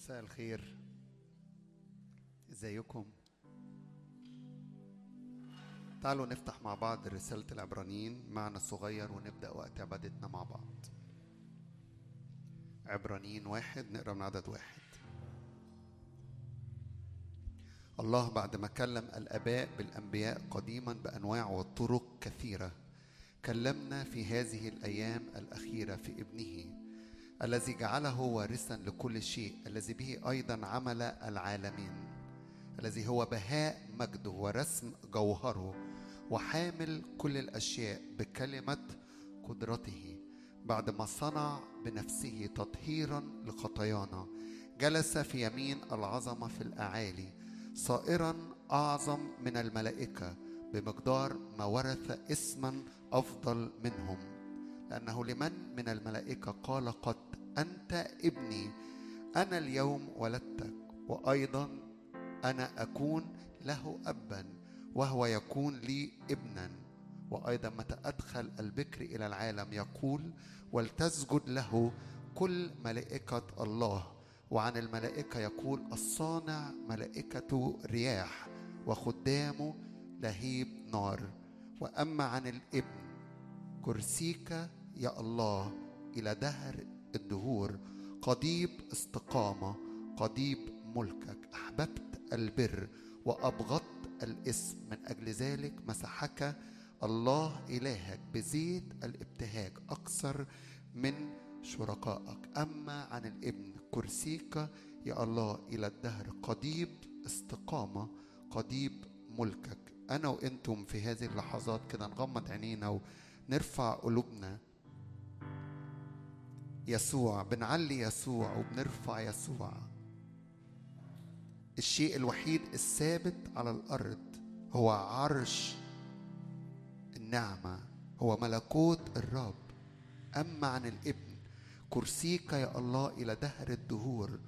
مساء الخير. ازيكم؟ تعالوا نفتح مع بعض رسالة العبرانيين معنا صغير ونبدأ وقت عبادتنا مع بعض. عبرانيين واحد نقرأ من عدد واحد. الله بعد ما كلم الآباء بالأنبياء قديما بأنواع وطرق كثيرة كلمنا في هذه الأيام الأخيرة في ابنه. الذي جعله وارثا لكل شيء الذي به أيضا عمل العالمين الذي هو بهاء مجده ورسم جوهره وحامل كل الأشياء بكلمة قدرته. بعد ما صنع بنفسه تطهيرا لخطايانا جلس في يمين العظمة في الأعالي صائرا أعظم من الملائكة بمقدار ما ورث اسما أفضل منهم. لأنه لمن من الملائكة قال قد أنت ابني أنا اليوم ولدتك وأيضا أنا أكون له أبا وهو يكون لي ابنا. وأيضا متى أدخل البكر إلى العالم يقول ولتسجد له كل ملائكة الله. وعن الملائكة يقول الصانع ملائكة رياح وخدامه لهيب نار. وأما عن الابن كرسيك يا الله إلى دهر الدهور. قضيب استقامة قضيب ملكك. أحببت البر وأبغضت الإسم. من أجل ذلك مسحك الله إلهك. بزيت الابتهاج أكثر من شركائك. أما عن الابن كرسيك يا الله إلى الدهر. قضيب استقامة قضيب ملكك. أنا وأنتم في هذه اللحظات كده نغمض عينينا ونرفع قلوبنا. يسوع بنعلي يسوع وبنرفع يسوع. الشيء الوحيد الثابت على الأرض هو عرش النعمة هو ملكوت الرب. أما عن الإبن كرسيك يا الله إلى دهر الدهور.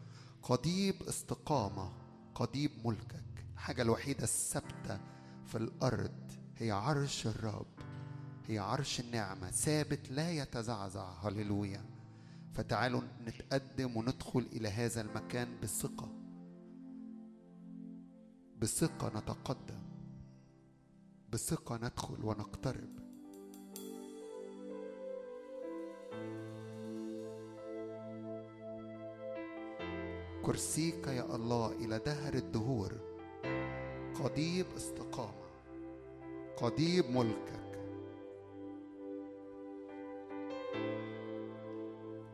قضيب استقامة قضيب ملكك. الحاجة الوحيدة الثابتة في الأرض هي عرش الرب هي عرش النعمة ثابت لا يتزعزع. هللويا. فتعالوا نتقدم وندخل إلى هذا المكان بثقة. بثقة نتقدم. بثقة ندخل ونقترب. كرسيك يا الله إلى دهر الدهور. قضيب استقامة. قضيب ملكك.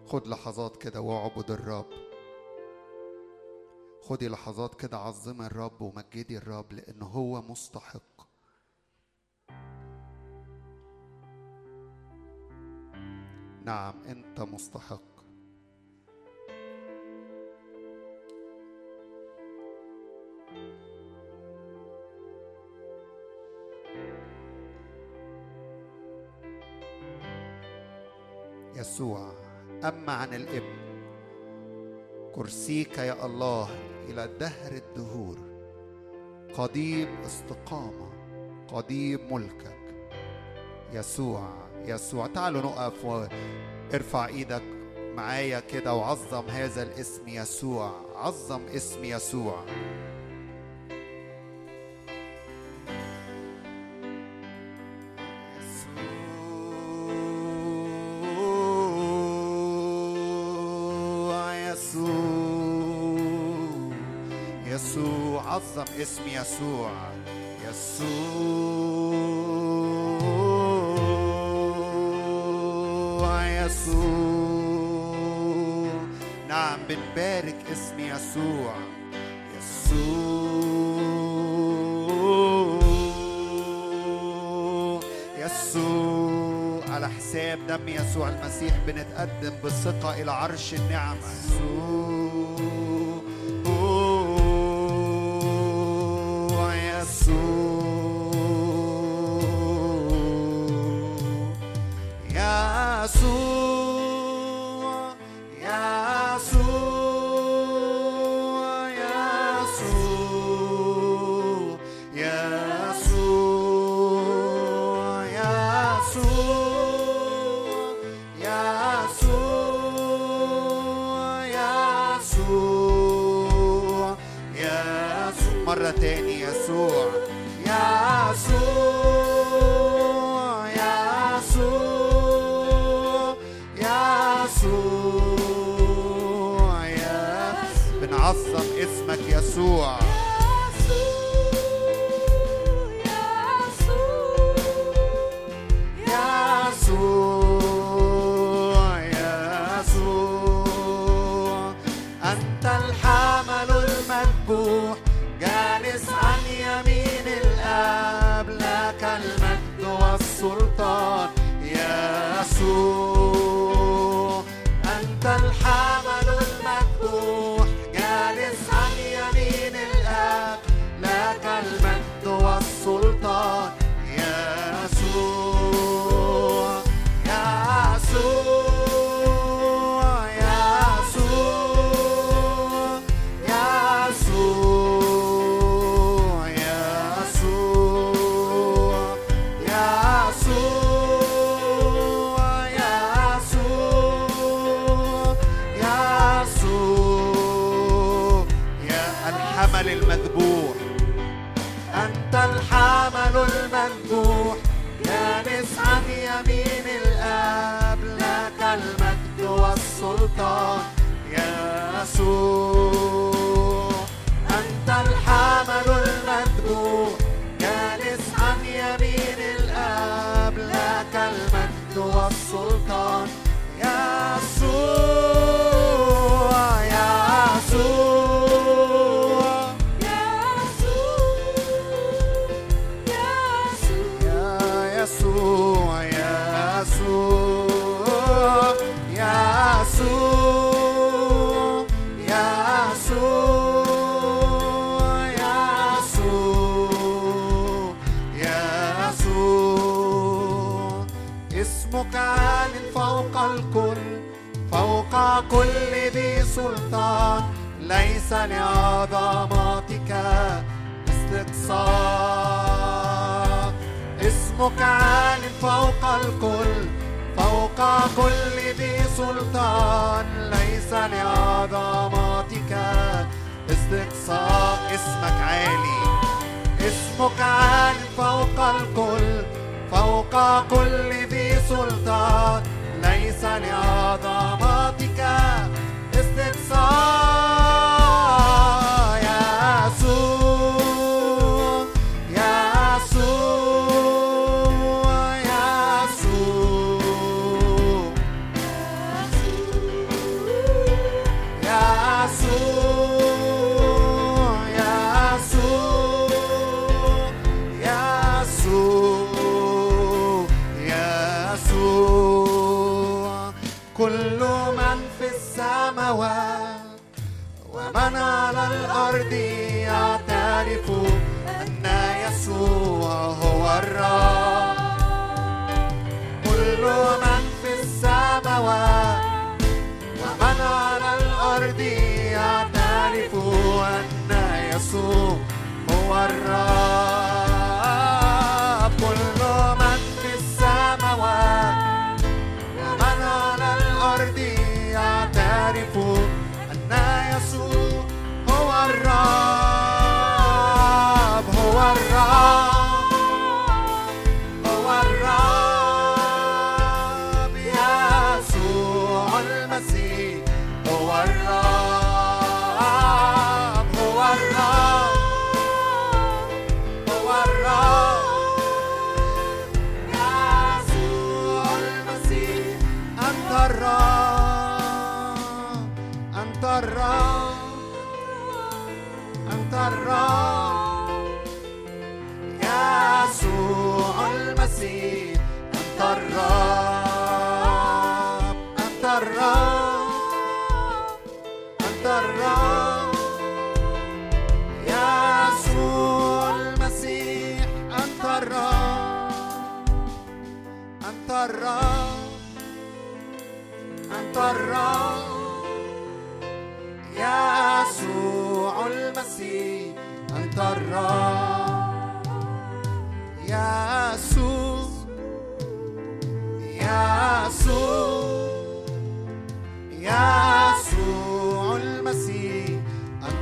خد لحظات كده واعبد الرب. خدي لحظات كده عظمي الرب ومجدي الرب لأنه هو مستحق. نعم أنت مستحق. يسوع أما عن الابن كرسيك يا الله إلى دهر الدهور قضيب استقامة قضيب ملكك. يسوع يسوع تعالوا نقف وارفع إيدك معايا كده وعظم هذا الاسم يسوع عظم اسم يسوع. اسم يسوع. يسوع يسوع. نعم بنبارك اسم يسوع. يسوع يسوع. على حساب دم يسوع المسيح بنتقدم بثقة إلى عرش النعمة. يسوع.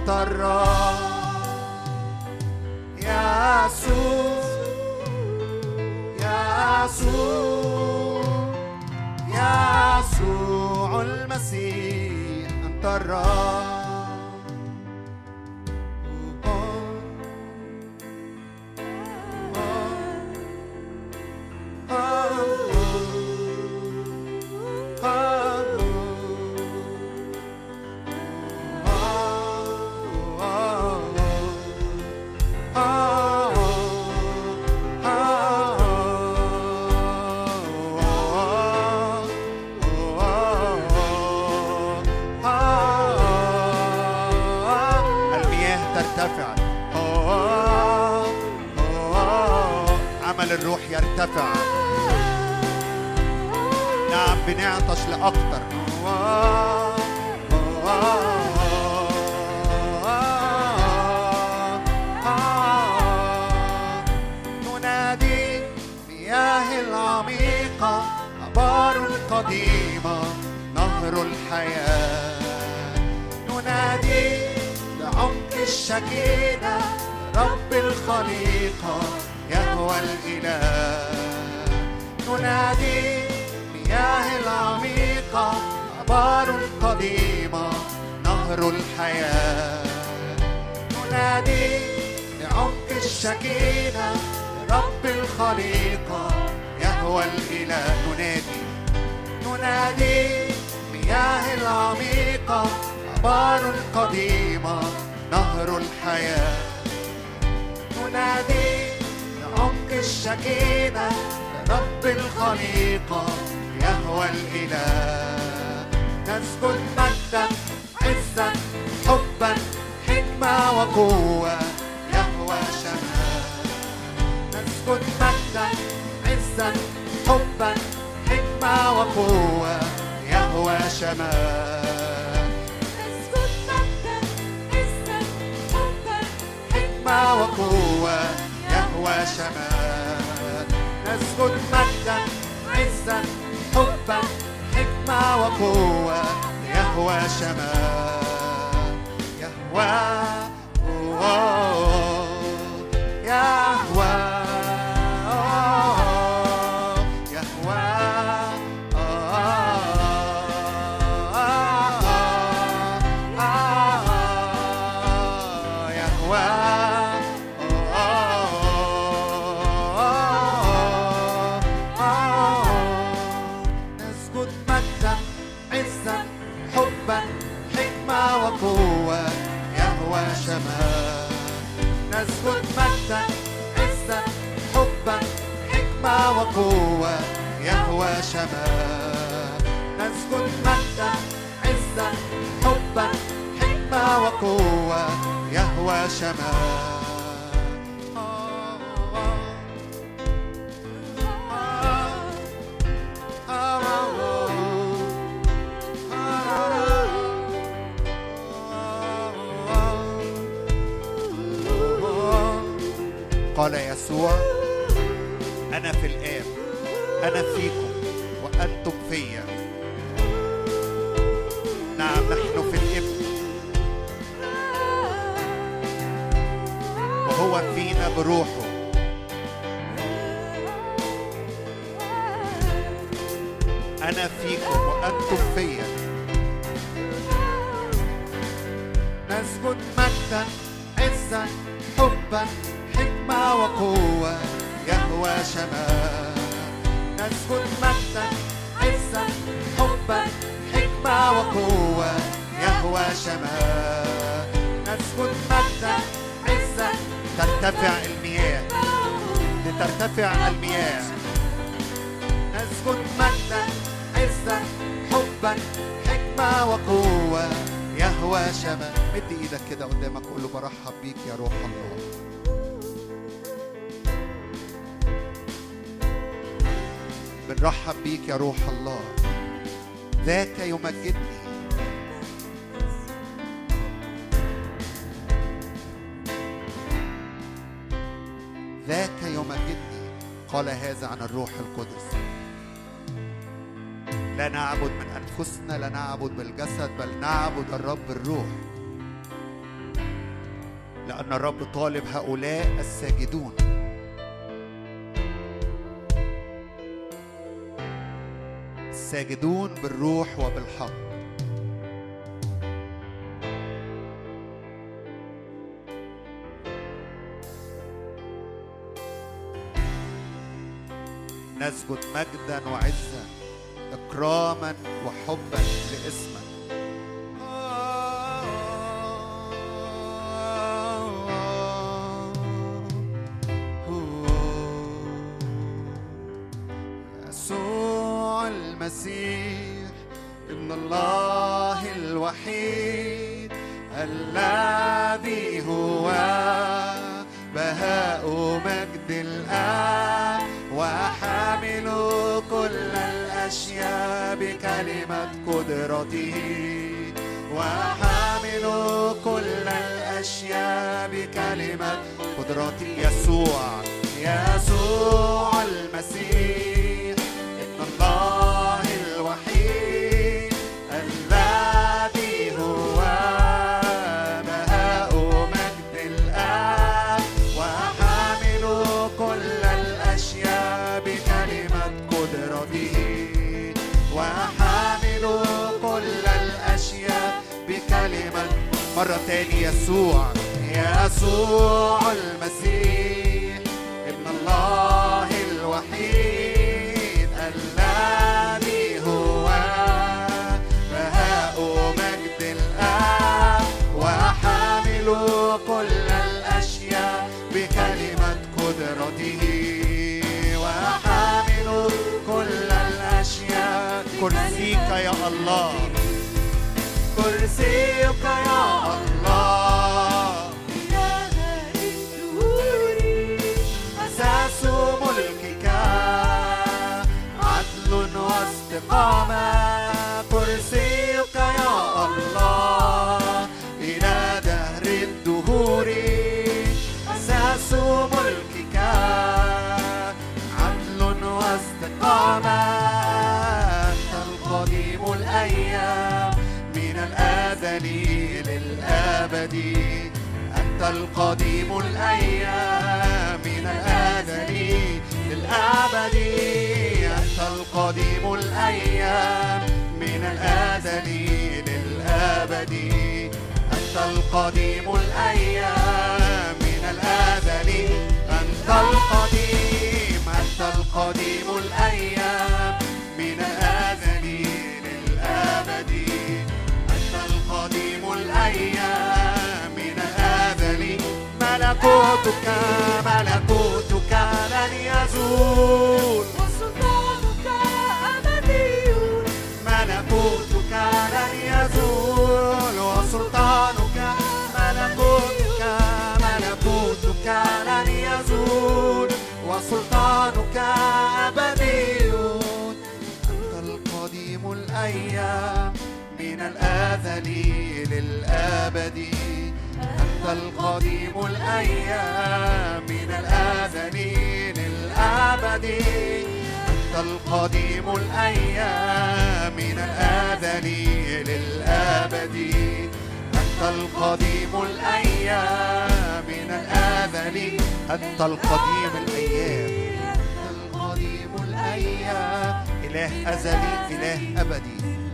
الرب يسوع يسوع يسوع المسيح أنت الرب. يهوى. شمال نسجد مجدا عزا حبا حكمة وقوة. يهوى شمال قال يسوع أنا في الآب أنا فيكم. فيا نعم نحن في الابن وهو فينا بروحه. أنا فيكم وأنتم فيا. نسجد مجدا عزا حبا حكمة وقوة يهوى شمال. نسجد مجدا وقوة يهوى شمال. نسجد مجدا عزا ترتفع المياه. لترتفع المياه. نسجد مجدا عزا حبا حكمة وقوة يهوى شمال. مد إيدك كده قدامك قول له برحب بيك يا روح الله. بنرحب بيك يا روح الله. ذاك يمجدني. ذاك يمجدني. قال هذا عن الروح القدس. لا نعبد من أنفسنا لا نعبد بالجسد بل نعبد الرب الروح لأن الرب طالب هؤلاء الساجدون. الساجدون بالروح وبالحق. نسجد مجدا وعزا إكراما وحبا لاسمك. قدرته وحامل كل الأشياء بكلمة قدرته يسوع يسوع. يسوع يسوع المسيح ابن الله الوحيد الذي هو. بهاء مجد الآب وحامل كل الأشياء بكلمة قدرته. وحامل كل الأشياء كرسيك يا الله. القديم الأيام من الأزل للأبد. أنت القديم الأيام من الأزل للأبد. أنت القديم الأيام من الأزل. أنت القديم أنت القديم الأيام. ملكوتك ملكوتك لن يزول وسلطانك أبدي ملكوتك لن يزول وسلطانك ملكوتك ملكوتك لن يزول وسلطانك أبدي أنت القديم الأيام من الأزل للأبد أنت القديم الأيام من الأزل للأبد أنت القديم الأيام من الأزل للأبد أنت القديم الأيام من الأزل أنت القديم الأيام. أنت القديم الأيام. إله أزلي إله أبدي.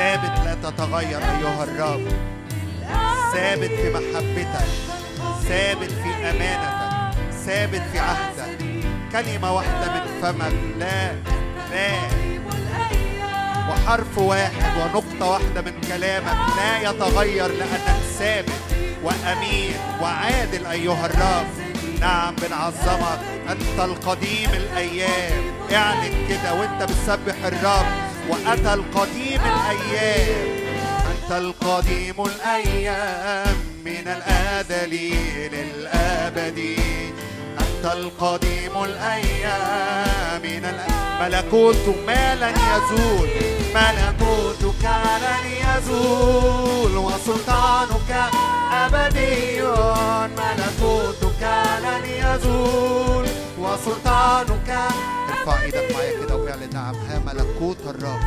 ثابت لا تتغير أيها الرب. ثابت في محبتك. ثابت في أمانتك. ثابت في عهدك. كلمة واحدة من فمك. لا. لا. وحرف واحد ونقطة واحدة من كلامك لا يتغير لأنك ثابت وأمين وعادل أيها الرب. نعم بنعظمك. أنت القديم الأيام. اعلن كده وأنت بتسبح الرب. وأتى القديم الأيام. أنت القديم الأيام من الأزل للأبد. أنت القديم الأيام من الأ- ملكوت ما لن يزول. ملكوتك لن يزول. وسلطانك أبدي. ملكوتك لن يزول. وسلطانك ارفع إيدك معايا كده واعلن نعم ها ملكوت الرب.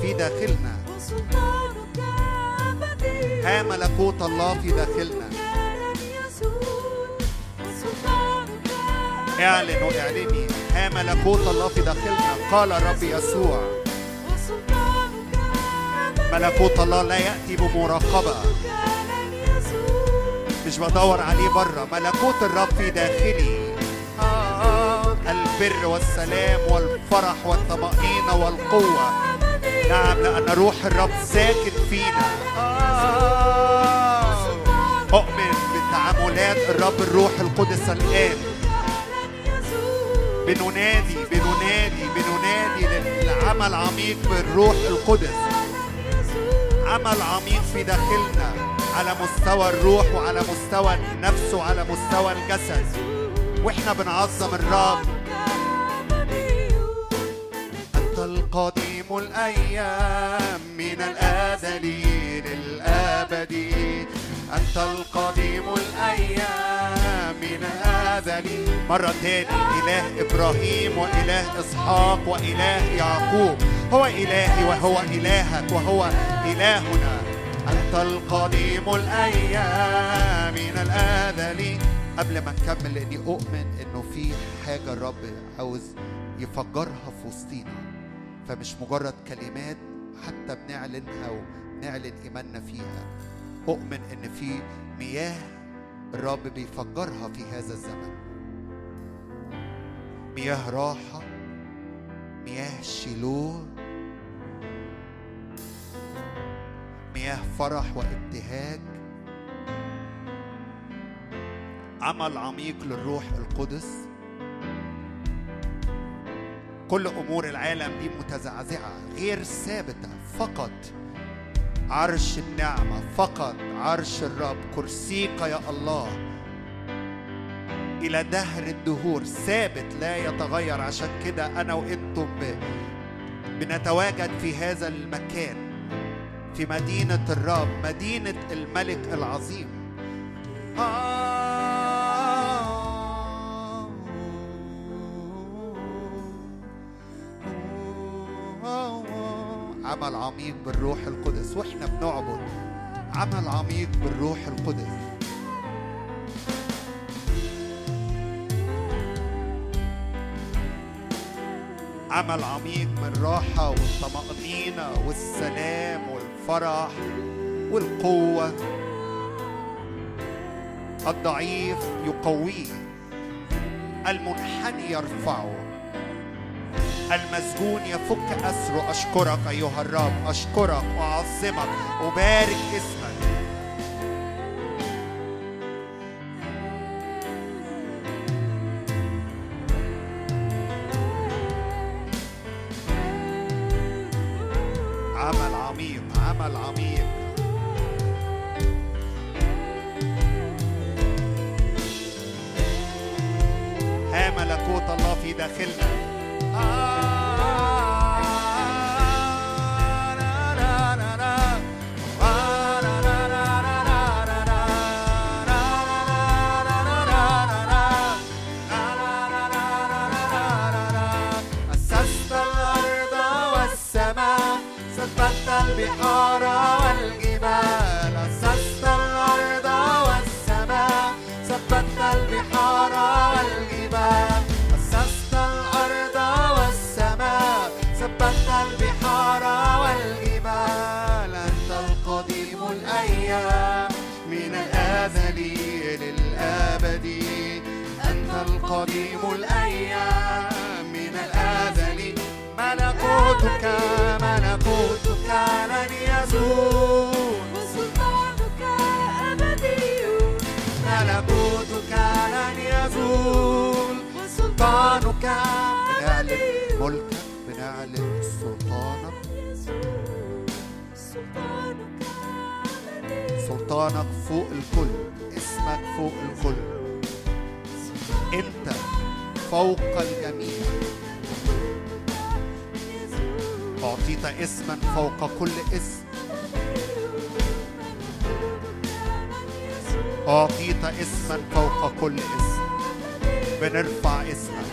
في داخلنا. ها ملكوت الله في داخلنا. اعلن واعلني ها ملكوت الله في داخلنا. قال الرب يسوع. ملكوت الله لا يأتي بمراقبة. مش بدور عليه بره ملكوت الرب في داخلي. آه، البر والسلام والفرح والطمأنينة والقوة. نعم لأن روح الرب ساكن فينا. آه، أؤمن بتعاملات الرب الروح القدس الآن. بننادي بننادي بننادي للعمل عميق بالروح القدس. عمل عميق في داخلنا على مستوى الروح وعلى مستوى النفس وعلى مستوى الجسد. وإحنا بنعظم الرب. أنت القديم الأيام من الأزل للأبد أنت القديم الأيام من الأزل مرة تاني إله إبراهيم وإله إسحاق وإله يعقوب. هو إلهي وهو إلهك وهو إلهنا. أنت القديم الأيام من الأزل قبل ما نكمل لأني أؤمن إنه في حاجة الرب عاوز يفجرها في وسطينا. فمش مجرد كلمات حتى بنعلنها وبنعلن إيماننا فيها. أؤمن إن في مياه الرب بيفجرها في هذا الزمن. مياه راحة مياه شيلوه مياه فرح وابتهاج. عمل عميق للروح القدس. كل أمور العالم دي متزعزعة غير ثابتة فقط عرش النعمة فقط عرش الرب. كرسيك يا الله إلى دهر الدهور. ثابت لا يتغير. عشان كده أنا وأنتم. بنتواجد في هذا المكان في مدينة الرب مدينة الملك العظيم. عمل عميق بالروح القدس. وإحنا بنعبد عمل عميق بالروح القدس. عمل عميق من الراحة والطمأنينة والسلام والفرح والقوة. الضعيف يقويه المنحني يرفعه. المسجون يفك أسره أشكرك أيها الرب. أشكرك. وأعظمك أبارك اسمك. عمل عميق. عمل عميق. ها ملكوت الله في داخلنا. سلطانك فوق الكل اسمك فوق الكل. انت فوق الجميع. اعطيت اسما فوق كل اسم. اعطيت اسما فوق كل اسم. بنرفع اسمك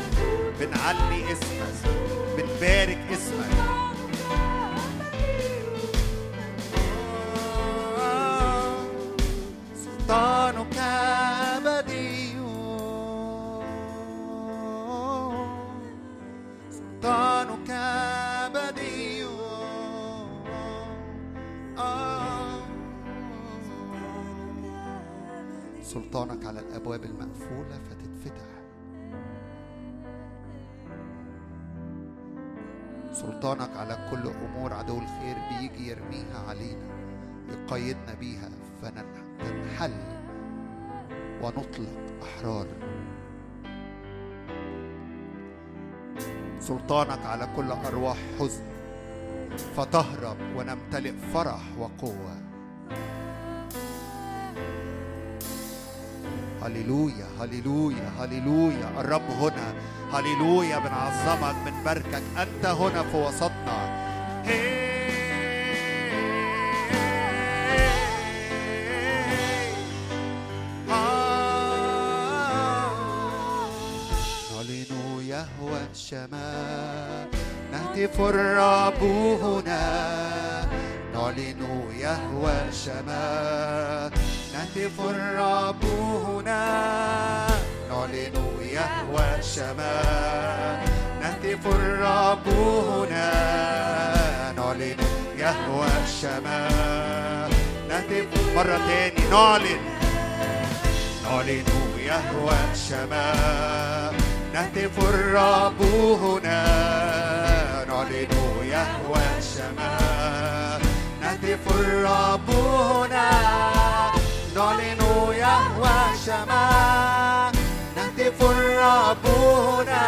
بنعلي اسمك بنبارك اسمك. سلطانك على الأبواب المقفولة فتتفتح. سلطانك على كل أمور عدو الخير بيجي يرميها علينا يقيدنا بيها فننحل ونطلق أحرار. سلطانك على كل أرواح حزن فتهرب ونمتلئ فرح وقوة. هللويا هللويا هللويا الرب هنا. هللويا بنعظمك بنباركك أنت هنا في وسطنا. نعلن الشمال نهتف الرب هنا. نعلن يهوى الشمال نهتف الرب هنا. نعلن يهوى الشمال. نهتف الرب هنا. نعلن يهوى الشمال. نهتف مرة تاني نعلن نعلن يهوى الشمال. نهتف الرب هنا. نعلن يهوى الشمال. نهتف الرب هنا. الشمال نهتف الرب هنا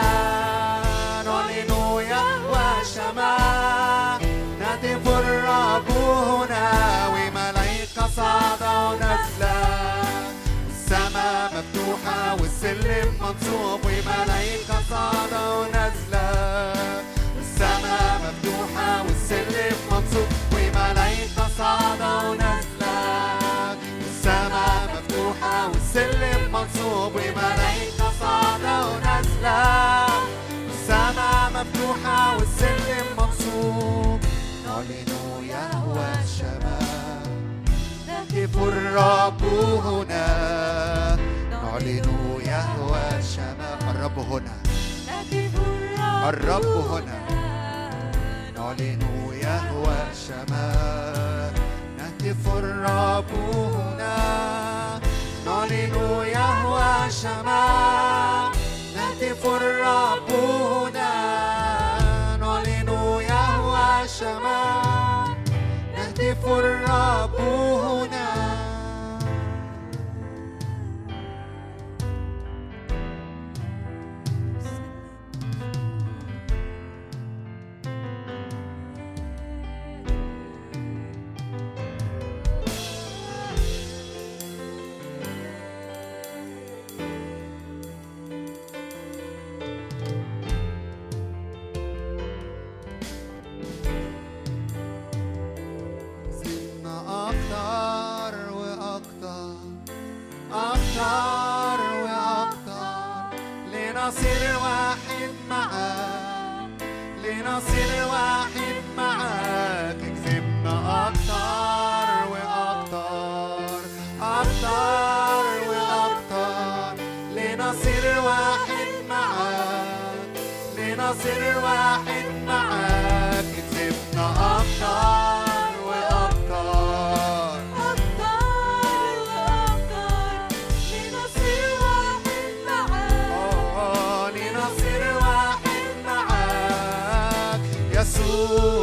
نعلن يهوى الشمال نهتف الرب هنا وملائكة صعدة ونازلة السماء مفتوحة والسلم منصوب. وملائكة صعدة ونازلة السماء مفتوحة والسلم منصوب. وملائكة صعدة ونازلة السماء مفتوحة والسلم منصوب وملائكة صعدة ونازلة السماء مفتوحة والسلم منصوب نعلن يهوى الشمال يهتف الرب هنا نعلن يهوى الشمال الرب هنا الرب هنا نعلن يهوى الشمال نهتف الرب هنا نعلن يهوى الشمال نهتف الرب هنا. نعلن يهوى الشمال نهتف الرب هنا. لنصير واحد. يسوع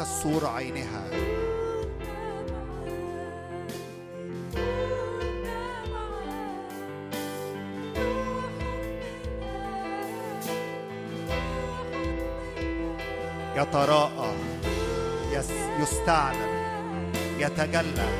الصورة عينها يتراءى يس- يستعلن يتجلى.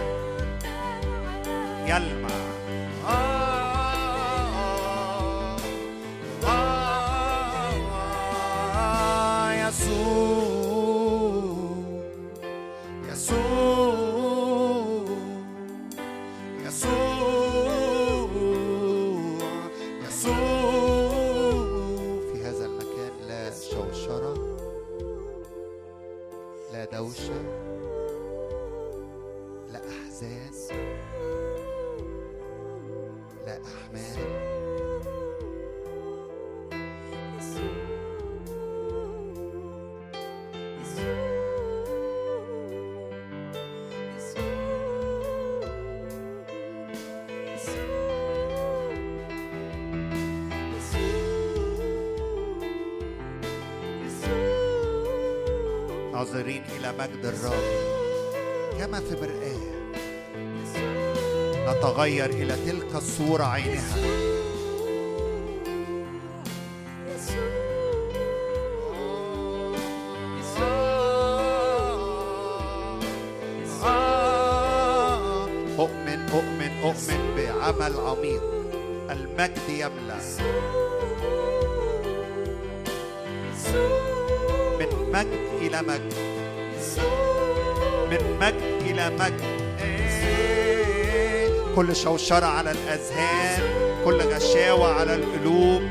نتغير إلى تلك الصورة عينها. أؤمن أؤمن أؤمن بعمل عميق. المجد يملأ. من مجد إلى مجد. من مجد إلى مجد. كل شوشرة على الأذهان كل غشاوة على القلوب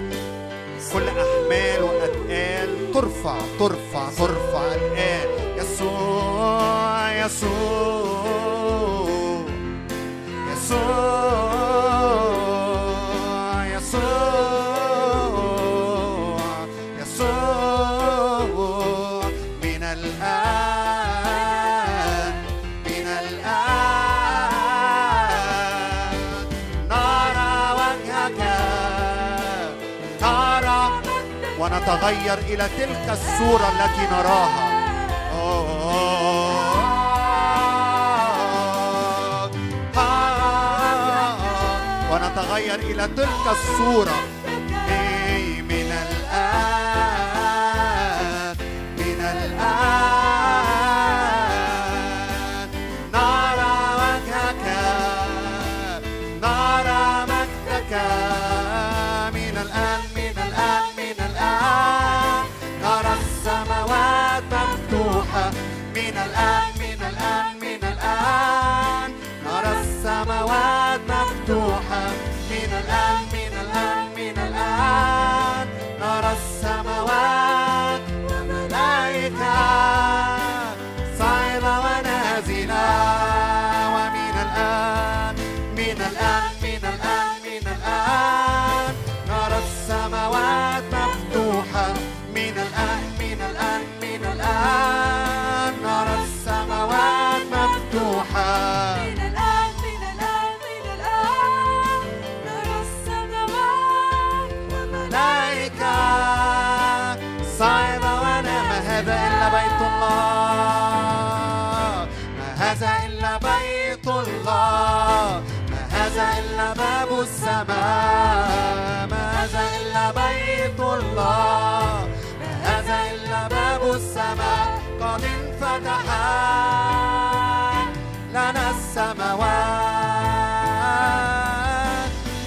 كل أحمال وأثقال ترفع ترفع ترفع الآن. يسوع يسوع يسوع. ونتغير إلى تلك الصورة التي نراها ونتغير إلى تلك الصورة الآن من الآن من الآن. نرى السماوات مفتوحة. من الآن من الآن من الآن. نرى السماوات وملائكة. صاعدة ونازلة. ومن الآن من الآن من الآن من الآن. نرى السماوات مفتوحة. من الآن من الآن من الآن. ما هذا إلا بيت الله. ما هذا إلا باب السماء قد انفتحت لنا السماوات.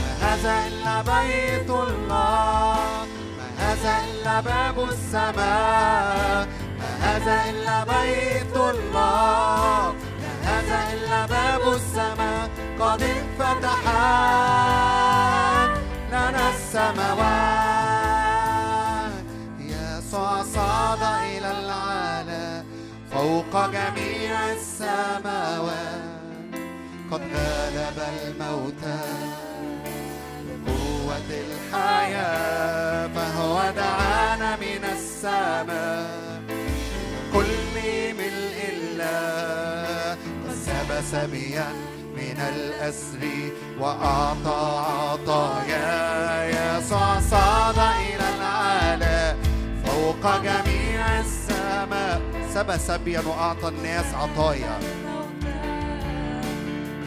ما هذا إلا بيت الله. ما هذا إلا باب السماء. ما هذا إلا بيت الله. ما هذا إلا باب السماء قد انفتحت لنا السماوات. يسوع صعد إلى العلا فوق جميع السماوات. قد غلب الموتى قوة الحياة. فهو دعانا من السماء. كل ملء الله وسب سبيا من الأسر وأعطى عطايا. يسوع صعد إلى العلا فوق جميع السماء. سب سبيا وأعطى الناس عطايا.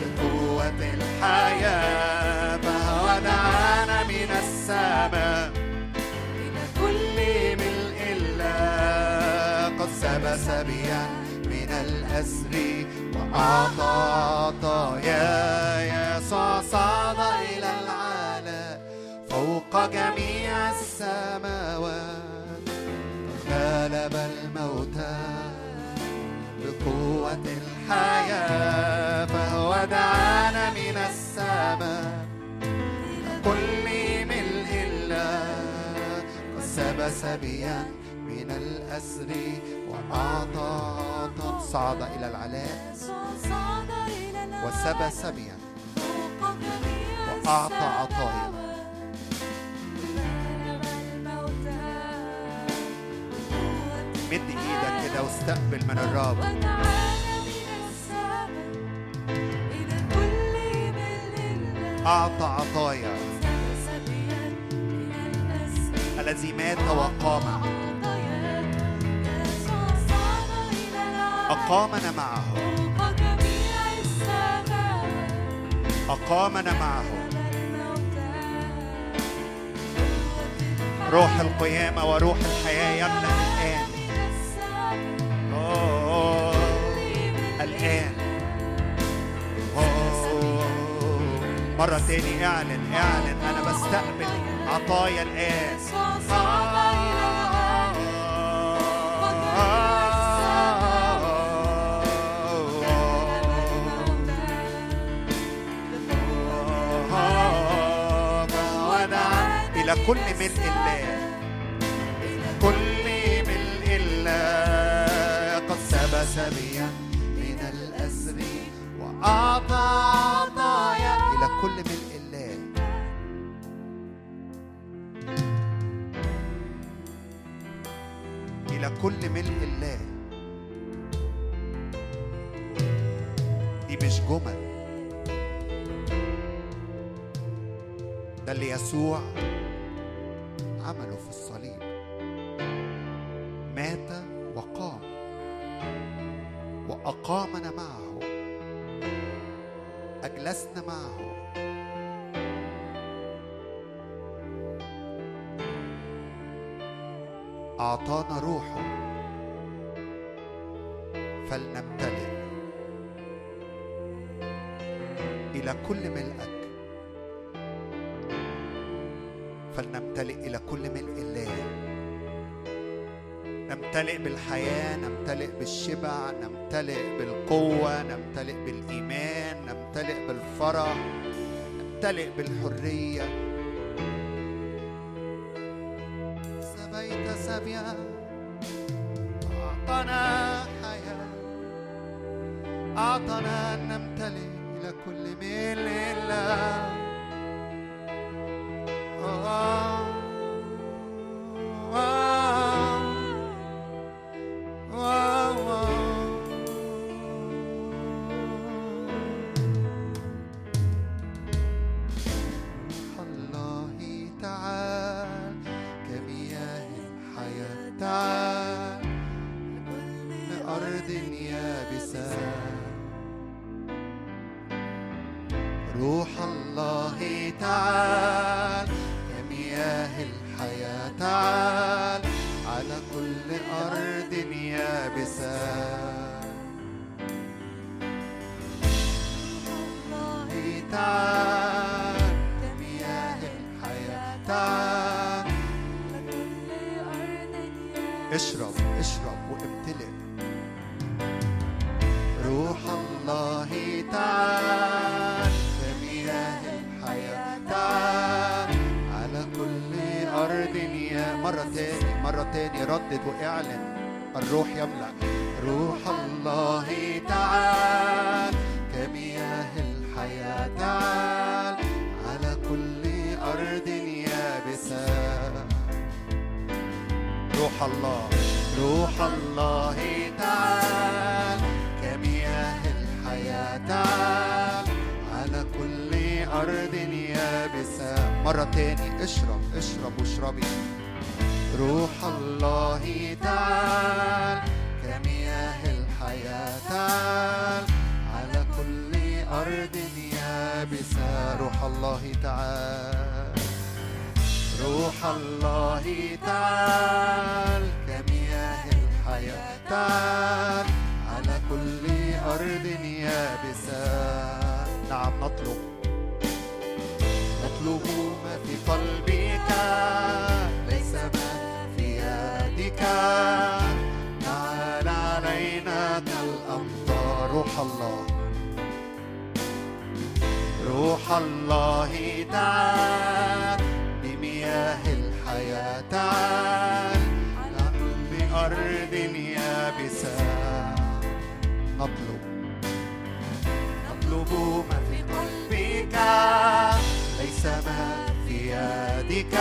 بقوة الحياة. فهو دعانا من السماء. إلى كل ملء الله. قد سب سبيا. الأسر وأعطى عطايا يسوع صعد إلى العلا فوق جميع السماوات. غلب الموتى بقوة الحياة فهو دعانا من السماء. كل ملء الله قد سب سبيا من الأسر وأعطى صعد إلى العلاء يسوع صعد إلى العلا وسب سبيا وأعطى عطايا. مد إيدك كده واستقبل من الرب. أعطى عطايا. الذي مات وقام. أقامنا معه. أقامنا معه. روح القيامة وروح الحياة. يملأ الآن. الآن. مرة تاني. اعلن اعلن. أنا بستقبل عطايا الآن. كل ملء الله كل ملء الله قد سب سبيا من الأسر وأعطى عطايا إلى كل ملء الله إلى كل ملء الله دي مش جمل. ده اللي يسوع أعطانا روحه. فلنمتلئ. إلى كل ملئك فلنمتلئ إلى كل ملء الله. نمتلئ بالحياة نمتلئ بالشبع نمتلئ بالقوة نمتلئ بالإيمان نمتلئ بالفرح نمتلئ بالحرية. الله. روح الله تعال كمياه الحياة. تعال على كل أرض يابسة. مرة تاني اشرب اشرب واشربي. روح الله تعال كمياه الحياة. تعال على كل أرض يابسة. روح الله تعال. روح الله تعال كمياه الحياة تعال على كل أرض يابسة. نعم نطلب. نطلب ما في قلبك. ليس ما في يدك. تعال علينا كالأمطار روح الله. روح الله تعال حياة على كل أرض يابسة. نطلب نطلب ما في قلبك. ليس ما في يدك.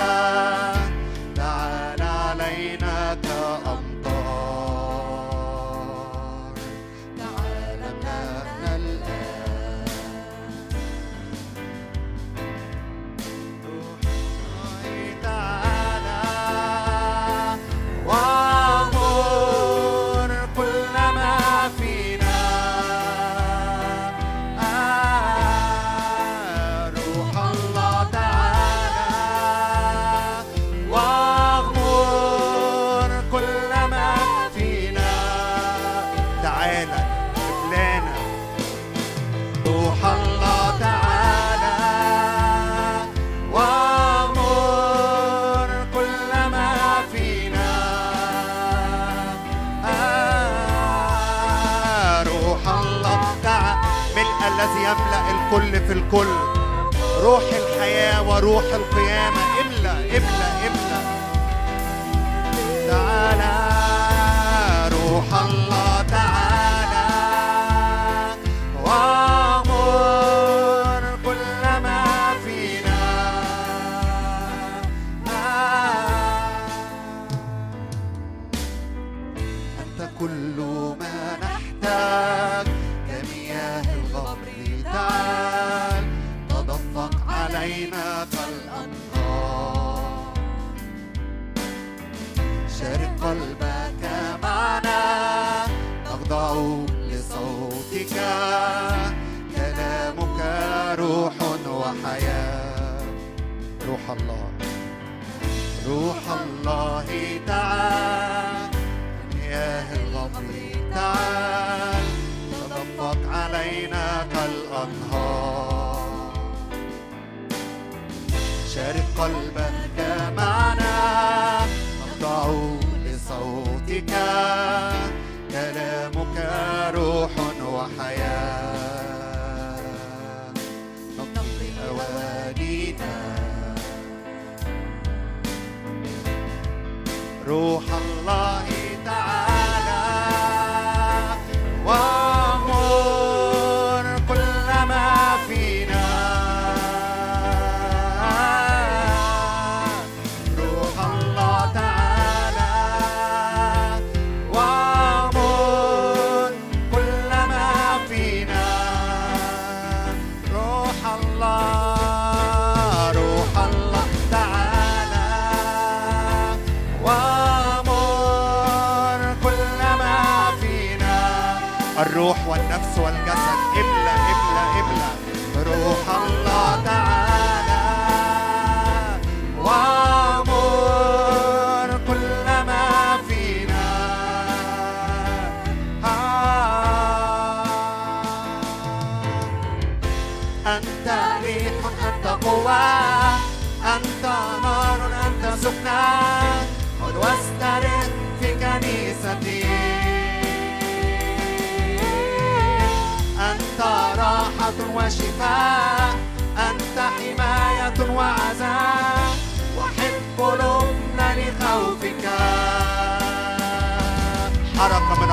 الكل روح الحياة وروح القيامة.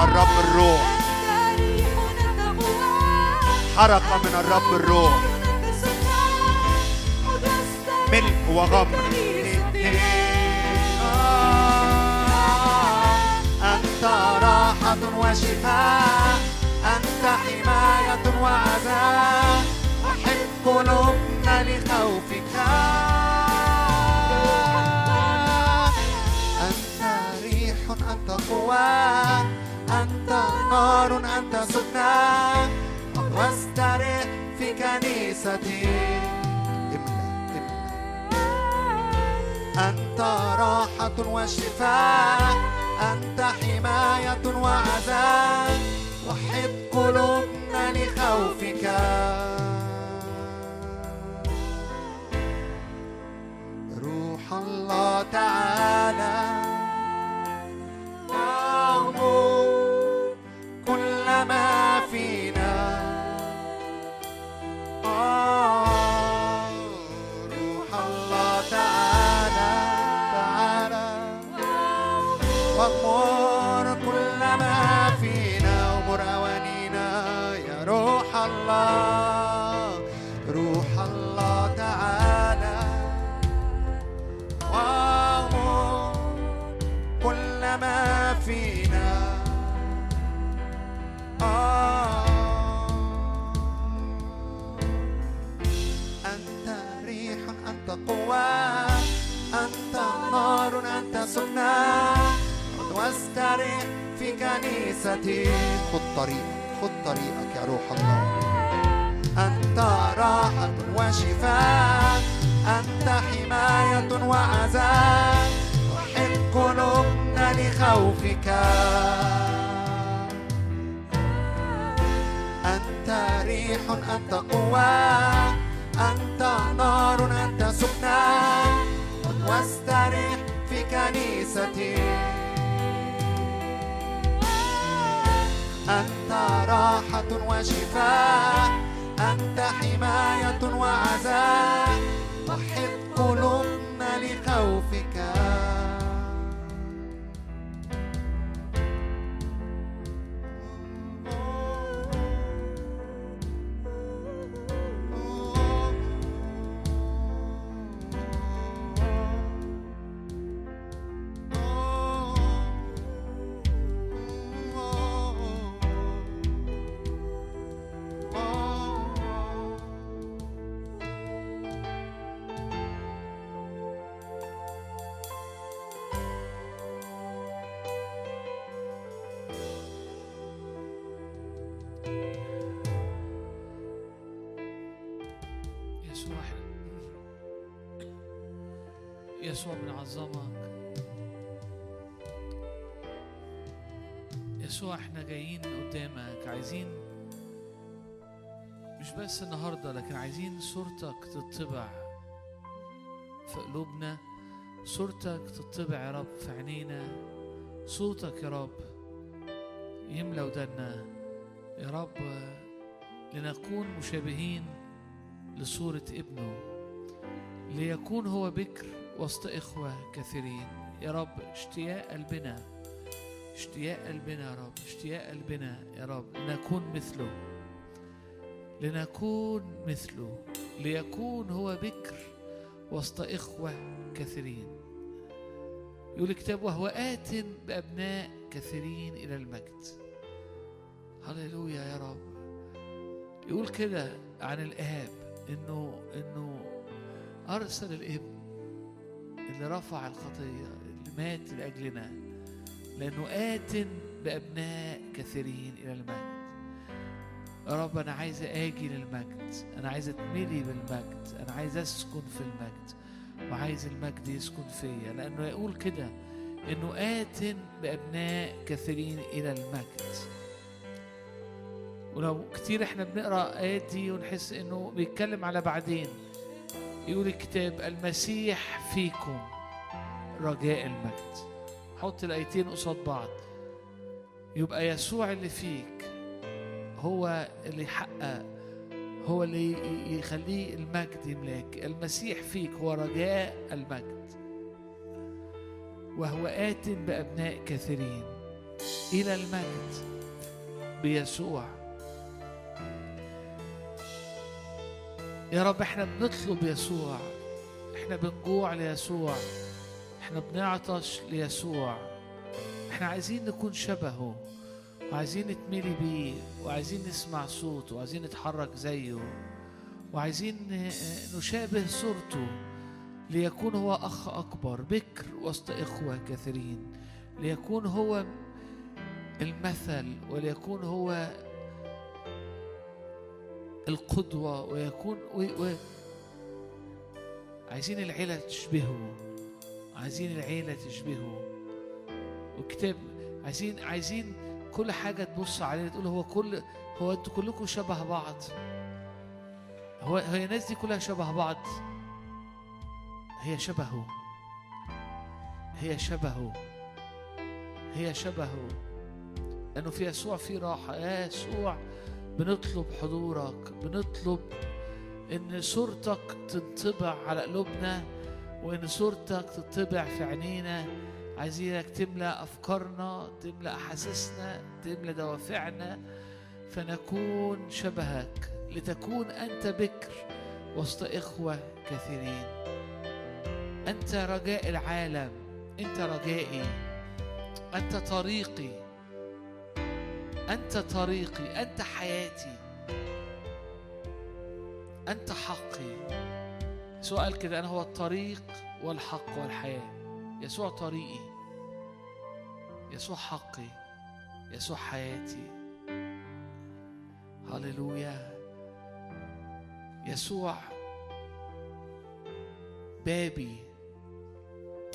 الرب الروح. حرق من الرب الروح. ملء وغمر أنت راحة وشفاء. أنت حماية وعزاء. أحب قلوبنا لخوفك. أنت ريح أنت قوة. أنت نار أنت سكنى واسترح في كنيستي. إملأ إملأ. أنت راحة وشفاء أنت حماية وعزاء. وحد قلوبنا لخوفك. روح الله تعالى. قد واستريح في كنيستي. خد طريقك خد طريقك يا روح الله. أنت راحة وشفاء أنت حماية وعزاء. وحد قلوبنا لخوفك. أنت ريح أنت قوة. أنت نار أنت سكنى. قد واستريح في كنيستي. أنت راحة وشفاء أنت حماية وعزاء. وحد قلوبنا لخوفك يسوع بنعظمك يسوع إحنا جايين قدامك عايزين مش بس النهارده لكن عايزين صورتك تطبع في قلوبنا صورتك تطبع يا رب في عينينا صوتك يا رب يملى ودنا يا رب لنكون مشابهين لصورة ابنه ليكون هو بكر وسط إخوة كثيرين. يا رب اشتياق قلبنا اشتياق قلبنا يا رب اشتياق قلبنا يا رب لنكون مثله لنكون مثله ليكون هو بكر وسط إخوة كثيرين. يقول الكتاب وهو آت بأبناء كثيرين إلى المجد. هللويا يا رب. يقول كده عن الآب إنه إنه أرسل الابن اللي رفع الخطية اللي مات لأجلنا لأنه آت بأبناء كثيرين إلى المجد. يا رب أنا عايز آجي للمجد أنا عايز أتملي بالمجد أنا عايز أسكن في المجد وعايز المجد يسكن فيا لأنه يقول كده إنه آت بأبناء كثيرين إلى المجد. ولو كتير إحنا بنقرأ آيات دي ونحس إنه بيتكلم على بعدين. يقول الكتاب المسيح فيكم رجاء المجد. حط الايتين قصاد بعض. يبقى يسوع اللي فيك هو اللي يحقق هو اللي يخليه المجد يملاك. المسيح فيك هو رجاء المجد. وهو آت بأبناء كثيرين. إلى المجد بيسوع. يا رب إحنا بنطلب يسوع. إحنا بنجوع ليسوع. إحنا بنعطش ليسوع. إحنا عايزين نكون شبهه. وعايزين نتملي بيه. وعايزين نسمع صوته. وعايزين نتحرك زيه. وعايزين نشابه صورته. ليكون هو أخ أكبر. بكر وسط إخوة كثيرين. ليكون هو المثل. وليكون هو القدوة ويكون و... و... عايزين العيلة تشبهه. عايزين العيلة تشبهه. وكتاب عايزين عايزين كل حاجة تبص عليه تقول هو كل هو أنتوا كلكم شبه بعض. هو هي الناس دي كلها شبه بعض. هي شبهه. هي شبهه. هي شبهه. لأنه في يسوع في راحة. يا يسوع بنطلب حضورك بنطلب إن صورتك تنطبع على قلوبنا وإن صورتك تطبع في عينينا. عايزينك تملى أفكارنا تملى أحاسيسنا تملى دوافعنا فنكون شبهك لتكون أنت بكر وسط إخوة كثيرين. أنت رجاء العالم أنت رجائي أنت طريقي. أنت طريقي أنت حياتي. أنت حقي. قال كده أنا هو الطريق والحق والحياة؟ يسوع طريقي يسوع حقي يسوع حياتي. هللويا. يسوع بابي.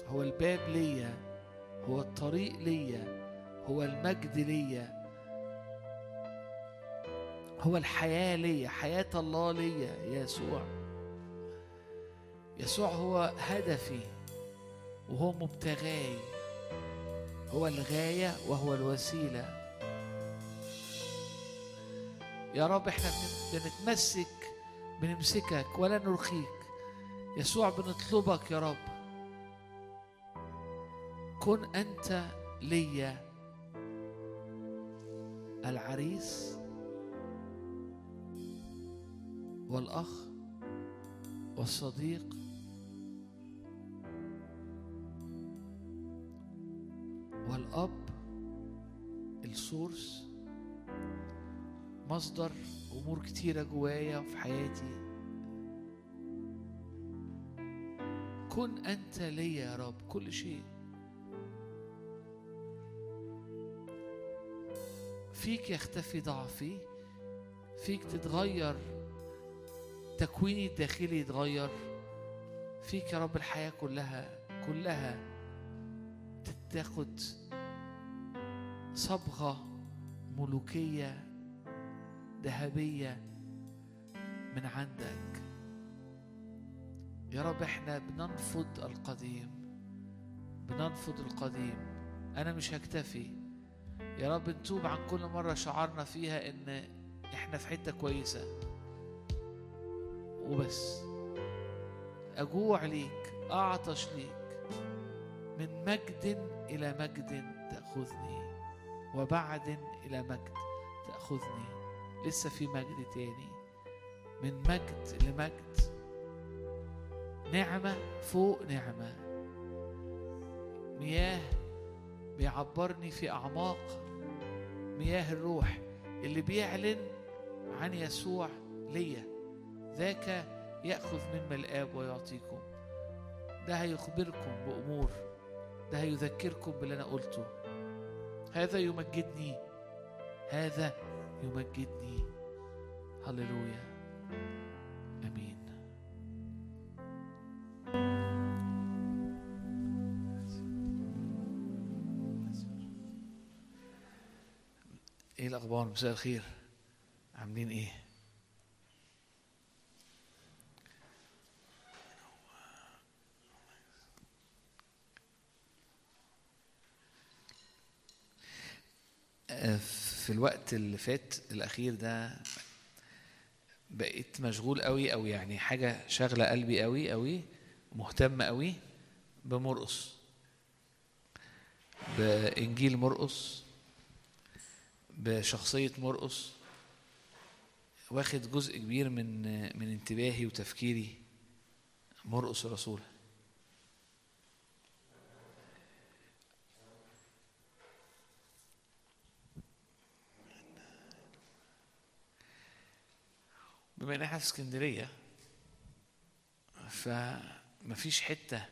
هو الباب ليا هو الطريق ليا هو المجد ليا. هو الحياة ليا حياة الله ليا يا يسوع. يسوع هو هدفي وهو مبتغاي. هو الغاية وهو الوسيلة. يا رب إحنا بن- بنتمسك بنمسكك ولا نرخيك. يسوع بنطلبك يا رب. كن أنت ليا. العريس والأخ والصديق والأب السورس مصدر أمور كتيرة جوايا وفي حياتي. كن أنت ليا يا رب كل شيء. فيك يختفي ضعفي فيك تتغير تكويني الداخلي يتغير. فيك يا رب الحياة كلها كلها تاخد صبغة ملوكية ذهبية من عندك. يا رب إحنا بننفض القديم بننفض القديم. أنا مش هكتفي. يا رب نتوب عن كل مرة شعرنا فيها إن إحنا في حتة كويسة. وبس. أجوع ليك أعطش ليك. من مجد إلى مجد تأخذني وبعد إلى مجد تأخذني. لسه في مجد تاني. من مجد لمجد. نعمة فوق نعمة. مياه بيعبرني في أعماق. مياه الروح اللي بيعلن عن يسوع ليا. ذاك يأخذ مما الآب ويعطيكم. ده هيخبركم بأمور. ده هيذكركم باللي أنا قلته. هذا يمجدني. هذا يمجدني. هللويا. آمين. إيه الأخبار؟ مساء الخير. عاملين إيه آه، في الوقت اللي فات الأخير ده بقيت مشغول قوي أو يعني حاجة شاغلة قلبي قوي قوي مهتم قوي بمرقص. بإنجيل مرقص بشخصية مرقس واخد جزء كبير من من انتباهي وتفكيري مرقس الرسول. بما ان إحنا في اسكندرية فمفيش حتة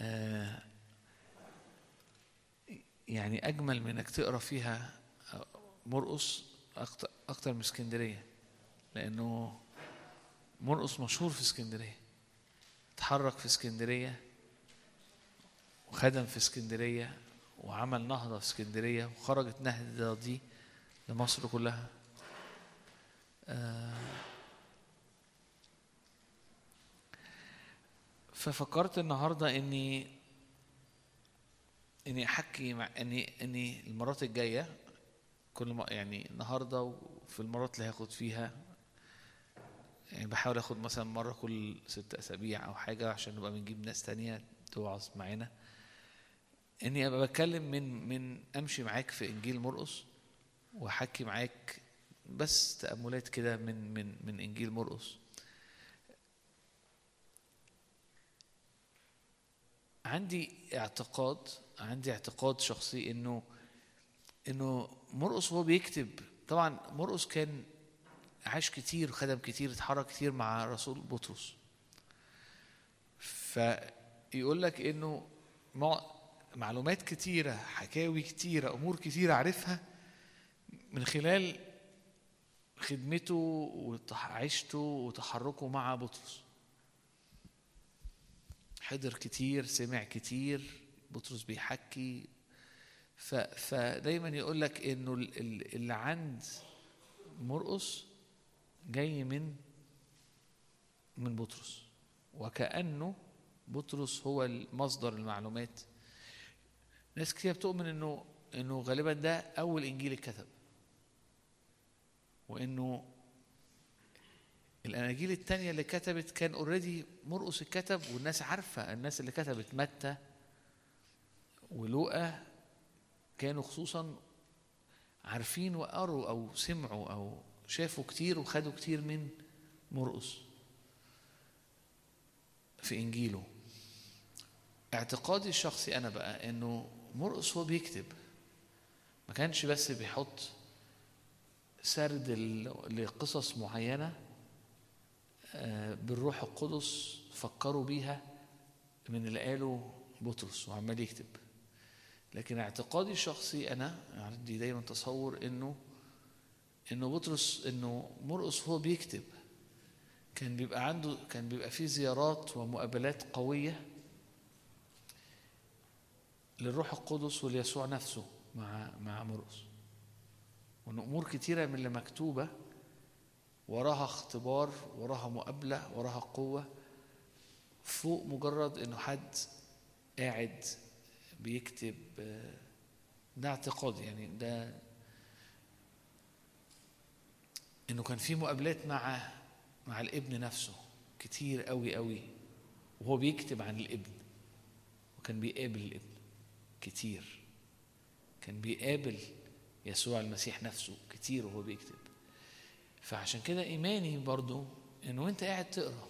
آه، يعني أجمل من إنك تقرأ فيها مرقس أكتر أكتر من اسكندرية لأنه مرقس مشهور في اسكندرية اتحرك في اسكندرية وخدم في اسكندرية وعمل نهضة في اسكندرية وخرجت نهضة دي لمصر كلها. آه، ففكرت النهارده اني إني أحكي مع اني إني المرات الجاية كل ما يعني النهارده وفي المرات اللي هاخد فيها يعني بحاول آخد مثلا مرة كل ست أسابيع أو حاجة عشان نبقى بنجيب ناس تانية توعظ معانا. إني أبقى بتكلم من من أمشي معاك في إنجيل مرقس وأحكي معاك بس تأملات كده من من من إنجيل مرقس. عندي اعتقاد عندي اعتقاد شخصي إنه إنه مرقس وهو بيكتب. طبعا مرقس كان عاش كتير خدم كتير اتحرك كتير مع رسول بطرس. فيقول لك مع- معلومات كتيرة حكاوي كتيرة أمور كتيرة عارفها من خلال خدمته وعيشته وتحركه مع بطرس. حضر كتير سمع كتير بطرس بيحكي. فدايما يقول لك إنه ال- ال- اللي عند مرقس جاي من من بطرس. وكأنه بطرس هو مصدر المعلومات ناس كتير بتؤمن انه إنه غالبا ده أول إنجيل اتكتب. وإنه الأناجيل التانية اللي كتبت كان اوريدي مرقس اتكتب والناس عارفة الناس اللي كتبت متى ولوقا كانوا خصوصا عارفين وقروا أو سمعوا أو شافوا كتير وخدوا كتير من مرقس في إنجيله. اعتقادي الشخصي أنا بقى إنه مرقس هو بيكتب ما كانش بس بيحط سرد لقصص معينة آه، بالروح القدس فكروا بيها من اللي قاله بطرس وعمال يكتب. لكن اعتقادي الشخصي أنا عندي دايما تصور إنه إنه بطرس إنه مرقس هو بيكتب. كان بيبقى عنده كان بيبقى فيه زيارات ومقابلات قوية للروح القدس وليسوع نفسه مع مع مرقس وإن أمور كتيرة من اللي مكتوبة وراها اختبار وراها مقابلة وراها قوة فوق مجرد إنه حد قاعد بيكتب آه، ده اعتقاد. يعني ده إنه كان في مقابلات مع مع الابن نفسه كتير قوي قوي. وهو بيكتب عن الابن وكان بيقابل الابن كتير. كان بيقابل يسوع المسيح نفسه كتير وهو بيكتب. فعشان كده إيماني برضو انه انت قاعد تقرأ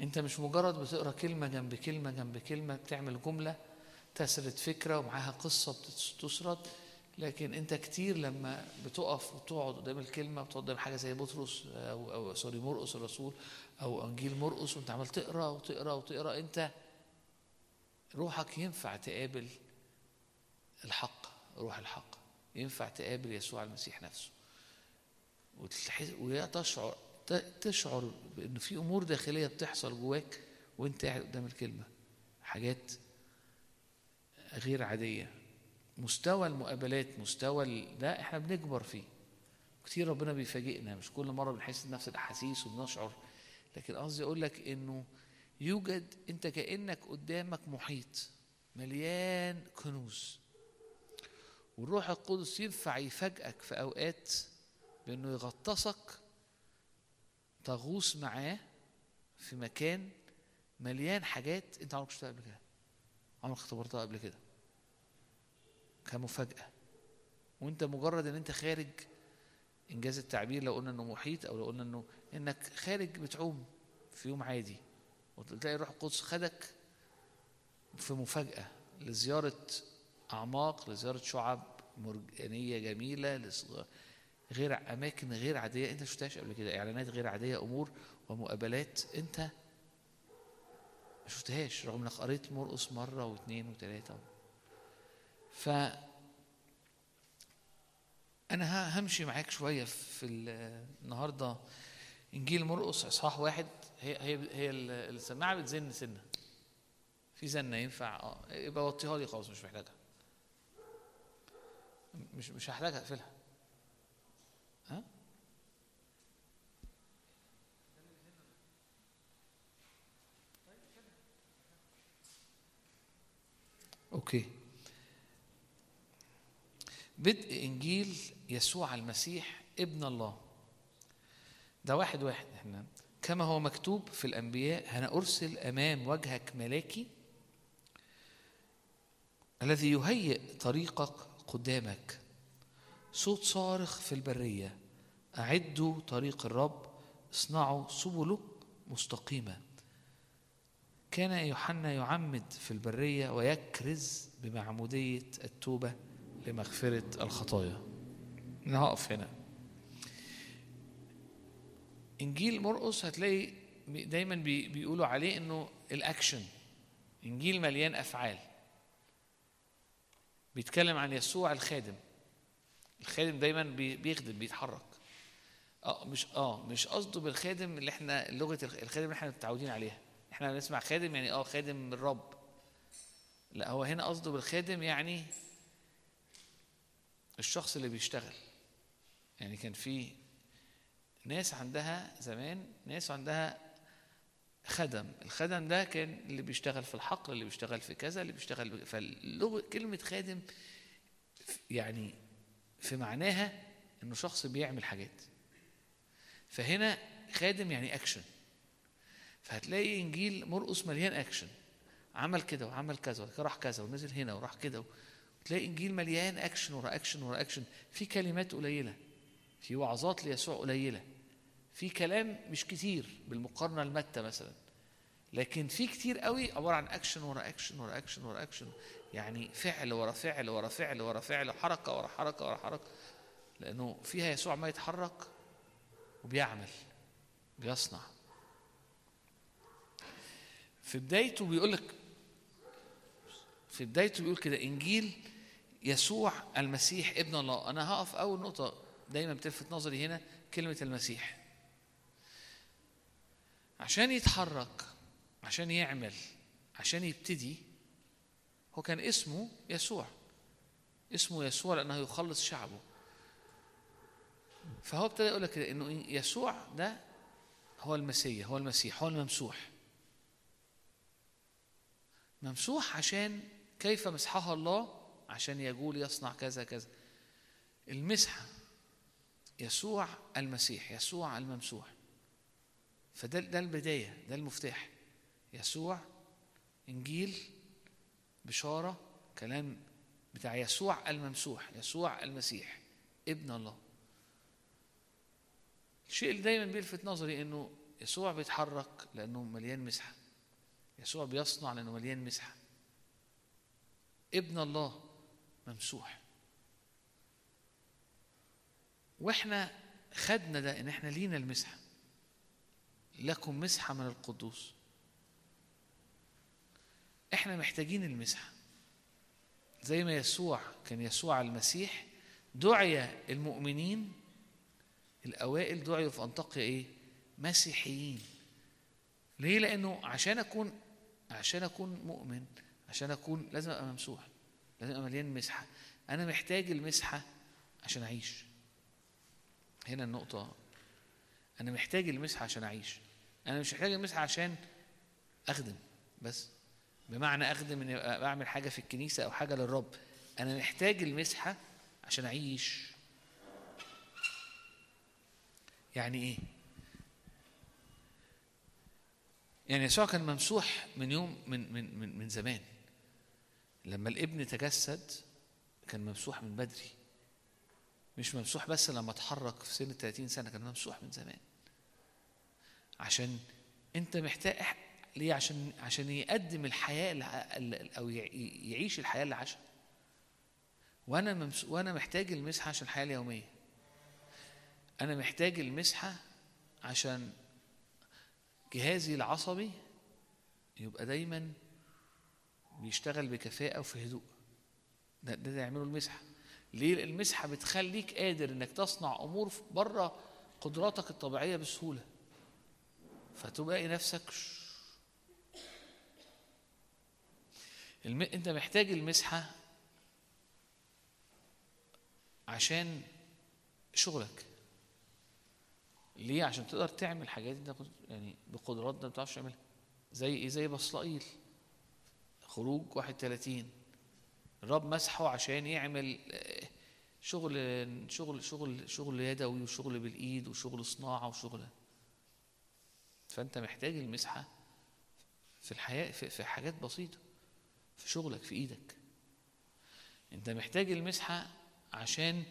أنت مش مجرد بتقرأ كلمة جنب كلمة جنب كلمة بتعمل جملة تسرد فكرة ومعاها قصة بتسرد لكن أنت كتير لما بتقف وتقعد قدام الكلمة بتقعد قدام حاجة زي بطرس أو أو سوري مرقس الرسول أو إنجيل مرقس وأنت عمال تقرأ وتقرأ وتقرأ أنت روحك ينفع تقابل الحق روح الحق. ينفع تقابل يسوع المسيح نفسه. وتحس وتشعر ت- تشعر بإن في أمور داخلية بتحصل جواك وأنت قاعد قدام الكلمة. حاجات غير عادية. مستوى المقابلات مستوى ده إحنا بنكبر فيه. كتير ربنا بيفاجئنا. مش كل مرة بنحس بنفس الأحاسيس وبنشعر. لكن قصدي أقول لك إنه يوجد أنت كأنك قدامك محيط مليان كنوز. والروح القدس ينفع يفاجئك في أوقات بأنه يغطسك تغوص معاه في مكان مليان حاجات أنت عمرك شفتها قبل كده. عمرك اختبرتها قبل كده. كمفاجأة. وأنت مجرد إن أنت خارج إنجاز التعبير لو قلنا إنه محيط أو لو قلنا إنه إنك خارج بتعوم في يوم عادي وتلاقي الروح القدس خدك في مفاجأة لزيارة أعماق لزيارة شعب مرجانية جميلة غير أماكن غير عادية. أنت شفتهاش قبل كده؟ إعلانات غير عادية أمور ومقابلات. أنت ما شفتهاش رغم إنك قريت مرقص مرة واثنين وثلاثة ف أنا همشي معاك شوية في ال- النهاردة. إنجيل مرقص إصحاح واحد. هي هي هي ال- السماعة بتزن سنة. في زنة ينفع؟ آه يبقى وطيها لي خلاص مش محتاجها. مش مش هحتاج اقفلها. ها؟ أوكي. بدء إنجيل يسوع المسيح ابن الله. ده واحد واحد إحنا. كما هو مكتوب في الأنبياء أنا أرسل أمام وجهك ملاكي الذي يهيئ طريقك قدامك. صوت صارخ في البرية. أعدوا طريق الرب. اصنعوا سبله مستقيمة. كان يوحنا يعمد في البرية ويكرز بمعمودية التوبة لمغفرة الخطايا. أنا هقف هنا. إنجيل مرقس هتلاقي دايما بي- بيقولوا عليه إنه الأكشن. إنجيل مليان أفعال. بيتكلم عن يسوع الخادم. الخادم دايما بي- بيخدم بيتحرك. آه مش آه مش قصده بالخادم اللي إحنا لغة الخ- الخادم اللي إحنا متعودين عليها. إحنا بنسمع خادم يعني آه خادم الرب. لا هو هنا قصده بالخادم يعني الشخص اللي بيشتغل. يعني كان في ناس عندها زمان ناس عندها خدم. الخدم ده كان اللي بيشتغل في الحقل اللي بيشتغل في كذا اللي بيشتغل فاللغة كلمة خادم يعني في معناها إنه شخص بيعمل حاجات. فهنا خادم يعني اكشن فهتلاقي إنجيل مرقس مليان اكشن عمل كده وعمل كذا وبعد كده راح كذا ونزل هنا وراح كده وتلاقي إنجيل مليان اكشن ورا اكشن ورا اكشن في كلمات قليلة. في وعظات ليسوع قليلة. في كلام مش كتير بالمقارنة لمتى مثلا لكن في كتير قوي عبارة عن اكشن ورا اكشن ورا اكشن ورا اكشن يعني فعل ورا فعل ورا فعل ورا فعل حركة ورا حركة ورا حركة لأنه فيها يسوع ما يتحرك وبيعمل بيصنع. في بدايته بيقول لك في بدايته بيقول كده إنجيل يسوع المسيح ابن الله. أنا هقف أول نقطة دايما بتلفت نظري هنا كلمة المسيح. عشان يتحرك عشان يعمل عشان يبتدي هو كان اسمه يسوع اسمه يسوع لأنه يخلص شعبه. فهو ابتدى يقول لك كده إنه يسوع ده هو المسيح هو المسيح هو الممسوح. ممسوح عشان كيف مسحها الله؟ عشان يقول يصنع كذا كذا. المسحة يسوع المسيح يسوع الممسوح. فده ده البداية ده المفتاح. يسوع إنجيل بشارة كلام بتاع يسوع الممسوح يسوع المسيح ابن الله. الشيء اللي دايما بيلفت نظري إنه يسوع بيتحرك لأنه مليان مسحة. يسوع بيصنع لأنه مليان مسحة. ابن الله ممسوح. وإحنا خدنا ده إن إحنا لينا المسحة. لكم مسحة من القدوس. إحنا محتاجين المسحة. زي ما يسوع كان يسوع المسيح دعي المؤمنين الأوائل دعيوا في انطاكيا إيه؟ مسيحيين. ليه؟ لأنه عشان أكون عشان أكون مؤمن عشان أكون لازم أبقى ممسوح لازم أبقى مليان مسحة. أنا محتاج المسحة عشان أعيش. هنا النقطة أنا محتاج المسحه عشان أعيش. أنا مش محتاج المسحه عشان أخدم بس بمعنى أخدم إني أبقى بعمل حاجة في الكنيسة أو حاجة للرب. أنا محتاج المسحه عشان أعيش. يعني إيه؟ يعني يسوع كان ممسوح من يوم من من من, من زمان. لما الابن تجسد كان ممسوح من بدري. مش ممسوح بس لما اتحرك في سن 30 سنة كان ممسوح من زمان. عشان انت محتاج ليه عشان عشان يقدم الحياة أو يع- يعيش الحياة اللي عاشها. وأنا. وأنا محتاج المسحة عشان الحياة اليومية. أنا محتاج المسحة عشان جهازي العصبي يبقى دايما بيشتغل بكفاءة وفي هدوء. ده ده, ده يعمله المسحة. ليه؟ المسحة بتخليك قادر إنك تصنع أمور بره قدراتك الطبيعية بسهولة. فتلاقي نفسك الم... انت محتاج المسحة عشان شغلك. ليه؟ عشان تقدر تعمل حاجات انت يعني بقدرات انت ما بتعرفش تعملها. زي إيه؟ زي بصلائيل. خروج 31 الرب مسحه عشان يعمل آه، شغل شغل شغل شغل يدوي وشغل بالإيد وشغل صناعة وشغل. فأنت محتاج المسحة في الحياة في, حاجات بسيطة في شغلك في إيدك. أنت محتاج المسحة عشان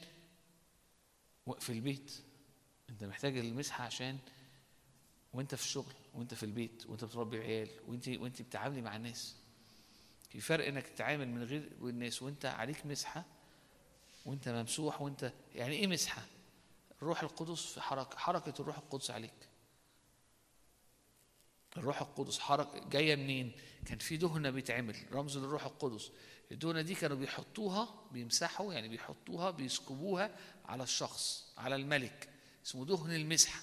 في البيت. أنت محتاج المسحة عشان وأنت في الشغل وأنت في البيت وأنت بتربي عيال وأنت وأنت بتتعاملي مع الناس. في فرق إنك تتعامل من غير الناس وأنت عليك مسحة وأنت ممسوح وأنت يعني إيه مسحة؟ الروح القدس في حركة حركة الروح القدس عليك. الروح القدس. حركه جاية منين؟ كان في دهنة بيتعمل رمز للروح القدس. الدهنة دي كانوا بيحطوها بيمسحوا يعني بيحطوها بيسكبوها على الشخص على الملك. اسمه دهن المسحة.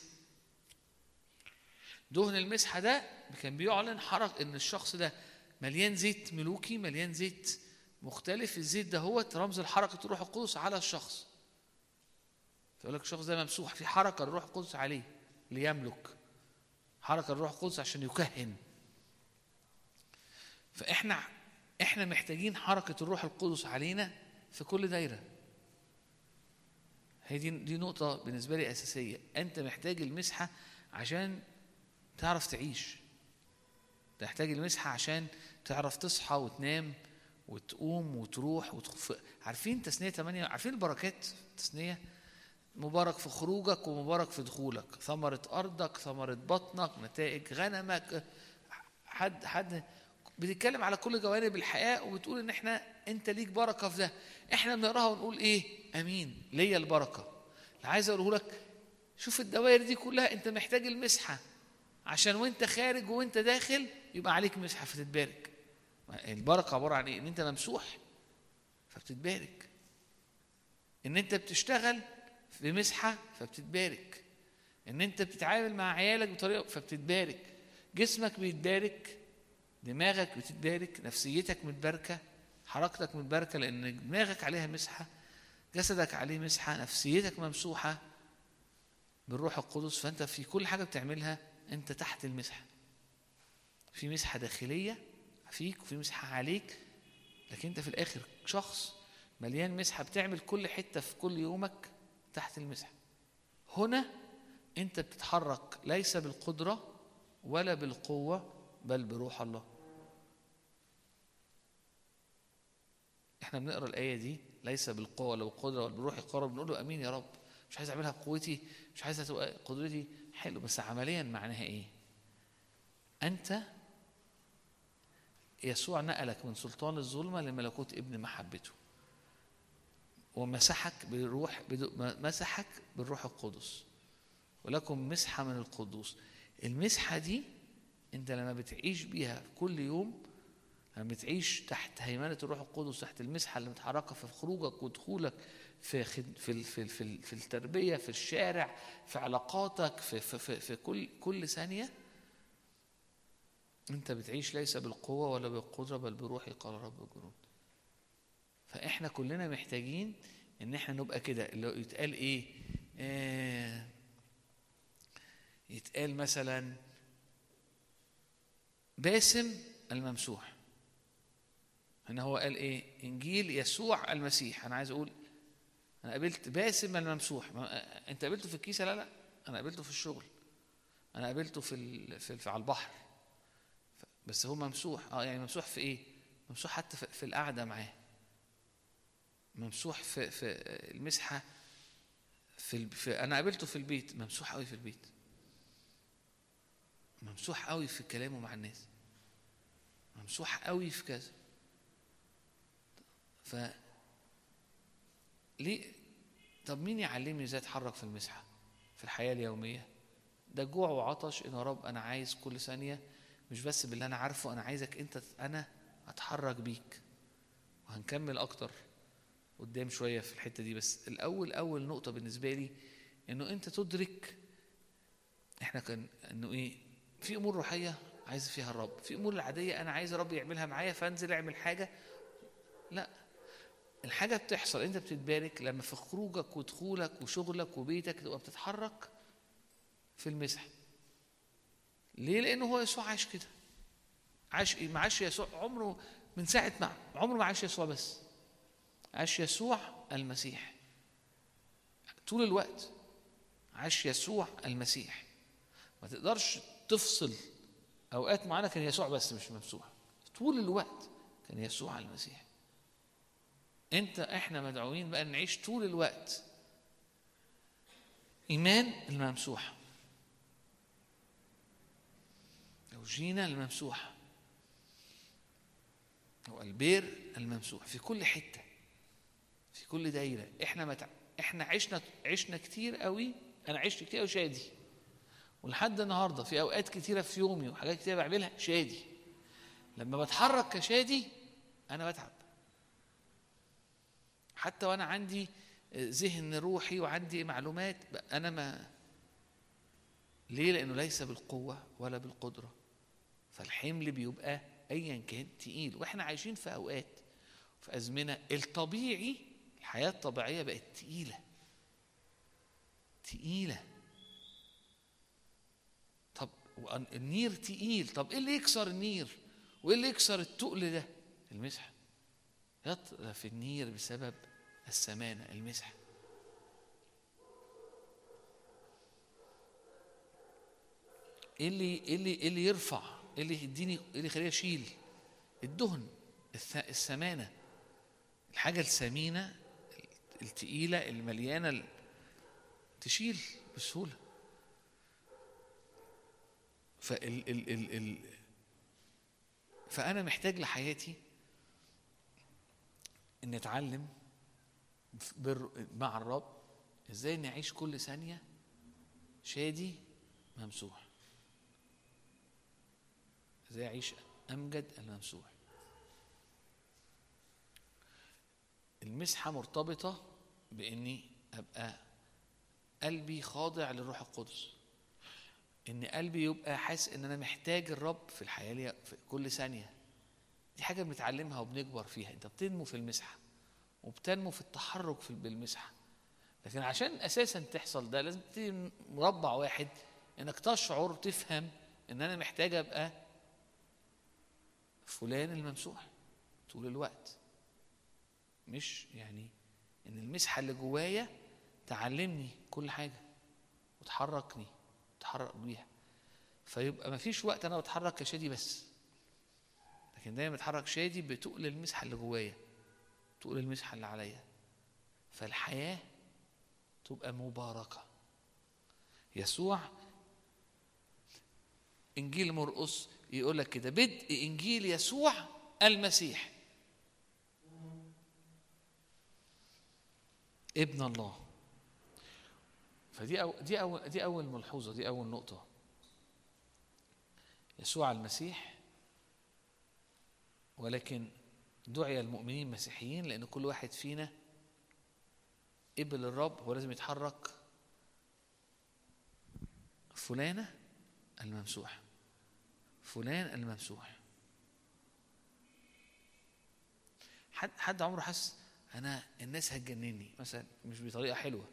دهن المسحة ده كان بيعلن حرك إن الشخص ده مليان زيت ملوكي مليان زيت مختلف. الزيت ده هو رمز لحركة الروح القدس على الشخص. فيقول لك الشخص ده ممسوح. في حركة الروح القدس عليه ليملك. حركة الروح القدس عشان يكهن. فإحنا إحنا محتاجين حركة الروح القدس علينا في كل دايرة. هي دي دي نقطة بالنسبة لي أساسية. أنت محتاج المسحة عشان تعرف تعيش. تحتاج المسحة عشان تعرف تصحى وتنام وتقوم وتروح وتخف عارفين تثنية 8 عارفين البركات تثنيه مبارك في خروجك ومبارك في دخولك. ثمرة أرضك ثمرة بطنك نتائج غنمك. حد حد بتتكلم على كل جوانب الحياة وبتقول إن إحنا أنت ليك بركة في ده. إحنا بنقراها ونقول إيه؟ أمين. ليا البركة. اللي عايز أقوله لك شوف الدوائر دي كلها أنت محتاج المسحة. عشان وأنت خارج وأنت داخل يبقى عليك مسحة فتتبارك. البركة عبارة عن إيه؟ إن أنت ممسوح فبتتبارك. إن أنت بتشتغل في مسحة فبتتبارك. إن أنت بتتعامل مع عيالك بطريقة فبتتبارك. جسمك بيتبارك دماغك بتتبارك نفسيتك متباركة حركتك متباركة لأن دماغك عليها مسحة جسدك عليه مسحة نفسيتك ممسوحة بالروح القدس. فأنت في كل حاجة بتعملها أنت تحت المسحة. في مسحة داخلية فيك وفي مسحة عليك لكن أنت في الآخر شخص مليان مسحة بتعمل كل حتة في كل يومك تحت المسحه هنا انت بتتحرك ليس بالقدرة ولا بالقوة بل بروح الله. إحنا بنقرأ الآية دي ليس بالقوة ولا بالقدرة ولا بالروح القرب بنقول له أمين يا رب. مش عايز أعملها بقوتي مش عايز تبقى قدرتي. حلو بس عمليا معناها إيه؟ أنت يسوع نقلك من سلطان الظلمة لملكوت ابن محبته. ومسحك بالروح مسحك بالروح القدس. ولكم مسحة من القدوس. المسحة دي انت لما بتعيش بيها كل يوم لما بتعيش تحت هيمنة الروح القدس تحت المسحة اللي متحركة في خروجك ودخولك في في في في, في التربية في الشارع في علاقاتك في في في, في كل كل ثانية انت بتعيش ليس بالقوة ولا بالقدرة بل بروحي قال رب الجنود. فإحنا كلنا محتاجين إن إحنا نبقى كده. اللي يتقال إيه؟ آه يتقال مثلا باسم الممسوح. هنا هو قال إيه؟ إنجيل يسوع المسيح. أنا عايز أقول أنا قابلت باسم الممسوح. أنت قابلته في الكيسة؟ لا لا. أنا قابلته في الشغل. أنا قابلته في. في, على البحر. بس هو ممسوح. آه يعني ممسوح في إيه؟ ممسوح حتى في القعدة معاه. ممسوح في في المسحة في. في أنا قابلته في البيت ممسوح قوي في البيت. ممسوح قوي في كلامه مع الناس. ممسوح قوي في كذا. ف ليه؟ طب مين يعلمني إزاي أتحرك في المسحة؟ في الحياة اليومية؟ ده جوع وعطش إن يا رب أنا عايز كل ثانية مش بس باللي أنا عارفه أنا عايزك أنت أنا أتحرك بيك. وهنكمل أكتر. قدام شوية في الحتة دي. بس الأول أول نقطة بالنسبة لي إنه أنت تدرك إحنا كان إنه إيه في أمور روحية عايز فيها الرب في أمور العادية أنا عايز الرب يعملها معايا فأنزل أعمل حاجة. لا الحاجة بتحصل أنت بتتبارك لما في خروجك ودخولك وشغلك وبيتك تبقى بتتحرك في المسح. ليه؟ لأنه هو يسوع عاش كده. عاش إيه؟ ما عاش يسوع عمره من ساعة ما عمره ما عاش يسوع بس. عاش يسوع المسيح. طول الوقت عاش يسوع المسيح. ما تقدرش تفصل أوقات معينه كان يسوع بس مش ممسوح. طول الوقت كان يسوع المسيح. أنت إحنا مدعوين بقى نعيش طول الوقت إيمان الممسوح. أو جينا الممسوح. أو البير الممسوح في كل حتة. كل دايرة. إحنا متع... إحنا عشنا عشنا كتير قوي. أنا عشت كتير قوي شادي. ولحد النهارده في أوقات كتيرة في يومي وحاجات كتيرة بعملها شادي. لما بتحرك كشادي أنا بتعب. حتى وأنا عندي ذهن روحي وعندي معلومات أنا ما ليه؟ لأنه ليس بالقوة ولا بالقدرة. فالحمل بيبقى ايا كان تقيل. وإحنا عايشين في أوقات في أزمنة الطبيعي الحياة الطبيعيه بقت تقيلة. تقيلة. طب النير تقيل. طب إيه اللي يكسر النير؟ وإيه اللي يكسر التقل ده؟ المسح. يطرف النير بسبب السمانة المسح. إيه اللي إيه اللي إيه اللي يرفع؟ إيه اللي يديني إيه اللي يخليني أشيل؟ الدهن السمانة. الحاجة السمينة التقيلة المليانة ال- تشيل بسهولة. فال ال ال ال فأنا محتاج لحياتي إن أتعلم بر مع الرب إزاي نعيش كل ثانية شادي ممسوح. إزاي أعيش أمجد الممسوح. المسحة مرتبطة بإني أبقى قلبي خاضع للروح القدس. إن قلبي يبقى حاسس إن أنا محتاج الرب في الحياة لي في كل ثانية. دي حاجة بنتعلمها وبنكبر فيها. أنت بتنمو في المسحة وبتنمو في التحرك في بالمسحة. لكن عشان أساسا تحصل ده لازم تبتدي مربع واحد إنك تشعر تفهم إن أنا محتاج أبقى فلان الممسوح طول الوقت. مش يعني إن المسحة اللي جوايا تعلمني كل حاجة وتحركني تحرك بيها. فيبقى ما فيش وقت أنا بتحرك كشادي بس. لكن دايما بتحرك شادي بتقل المسحة اللي جوايا تقل المسحة اللي عليا. فالحياة تبقى مباركة. يسوع إنجيل مرقس يقول لك كده بدء إنجيل يسوع المسيح. ابن الله. فدي أو دي أول دي أول ملحوظة دي أول نقطة. يسوع المسيح ولكن دعي المؤمنين مسيحيين لأن كل واحد فينا قبل الرب هو لازم يتحرك فلانة الممسوح. فلان الممسوح. حد حد عمره حس أنا الناس هتجنني. مثلا مش بطريقة حلوة.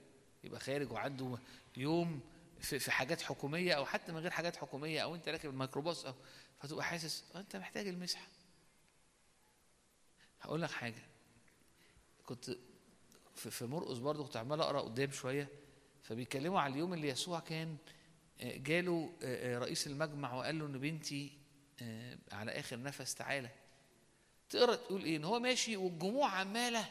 يبقى خارج وعنده يوم في, حاجات حكومية أو حتى من غير حاجات حكومية أو أنت راكب الميكروباص أو فتبقى حاسس آه أنت محتاج المسحه هقول لك حاجة. كنت في, في مرقس برضه كنت عمال أقرأ قدام شوية فبيتكلموا على اليوم اللي يسوع كان آه، جاله آه، رئيس المجمع وقال له إن بنتي على آخر نفس تعالى. تقرأ تقول إيه؟ إن هو ماشي والجموع عمالة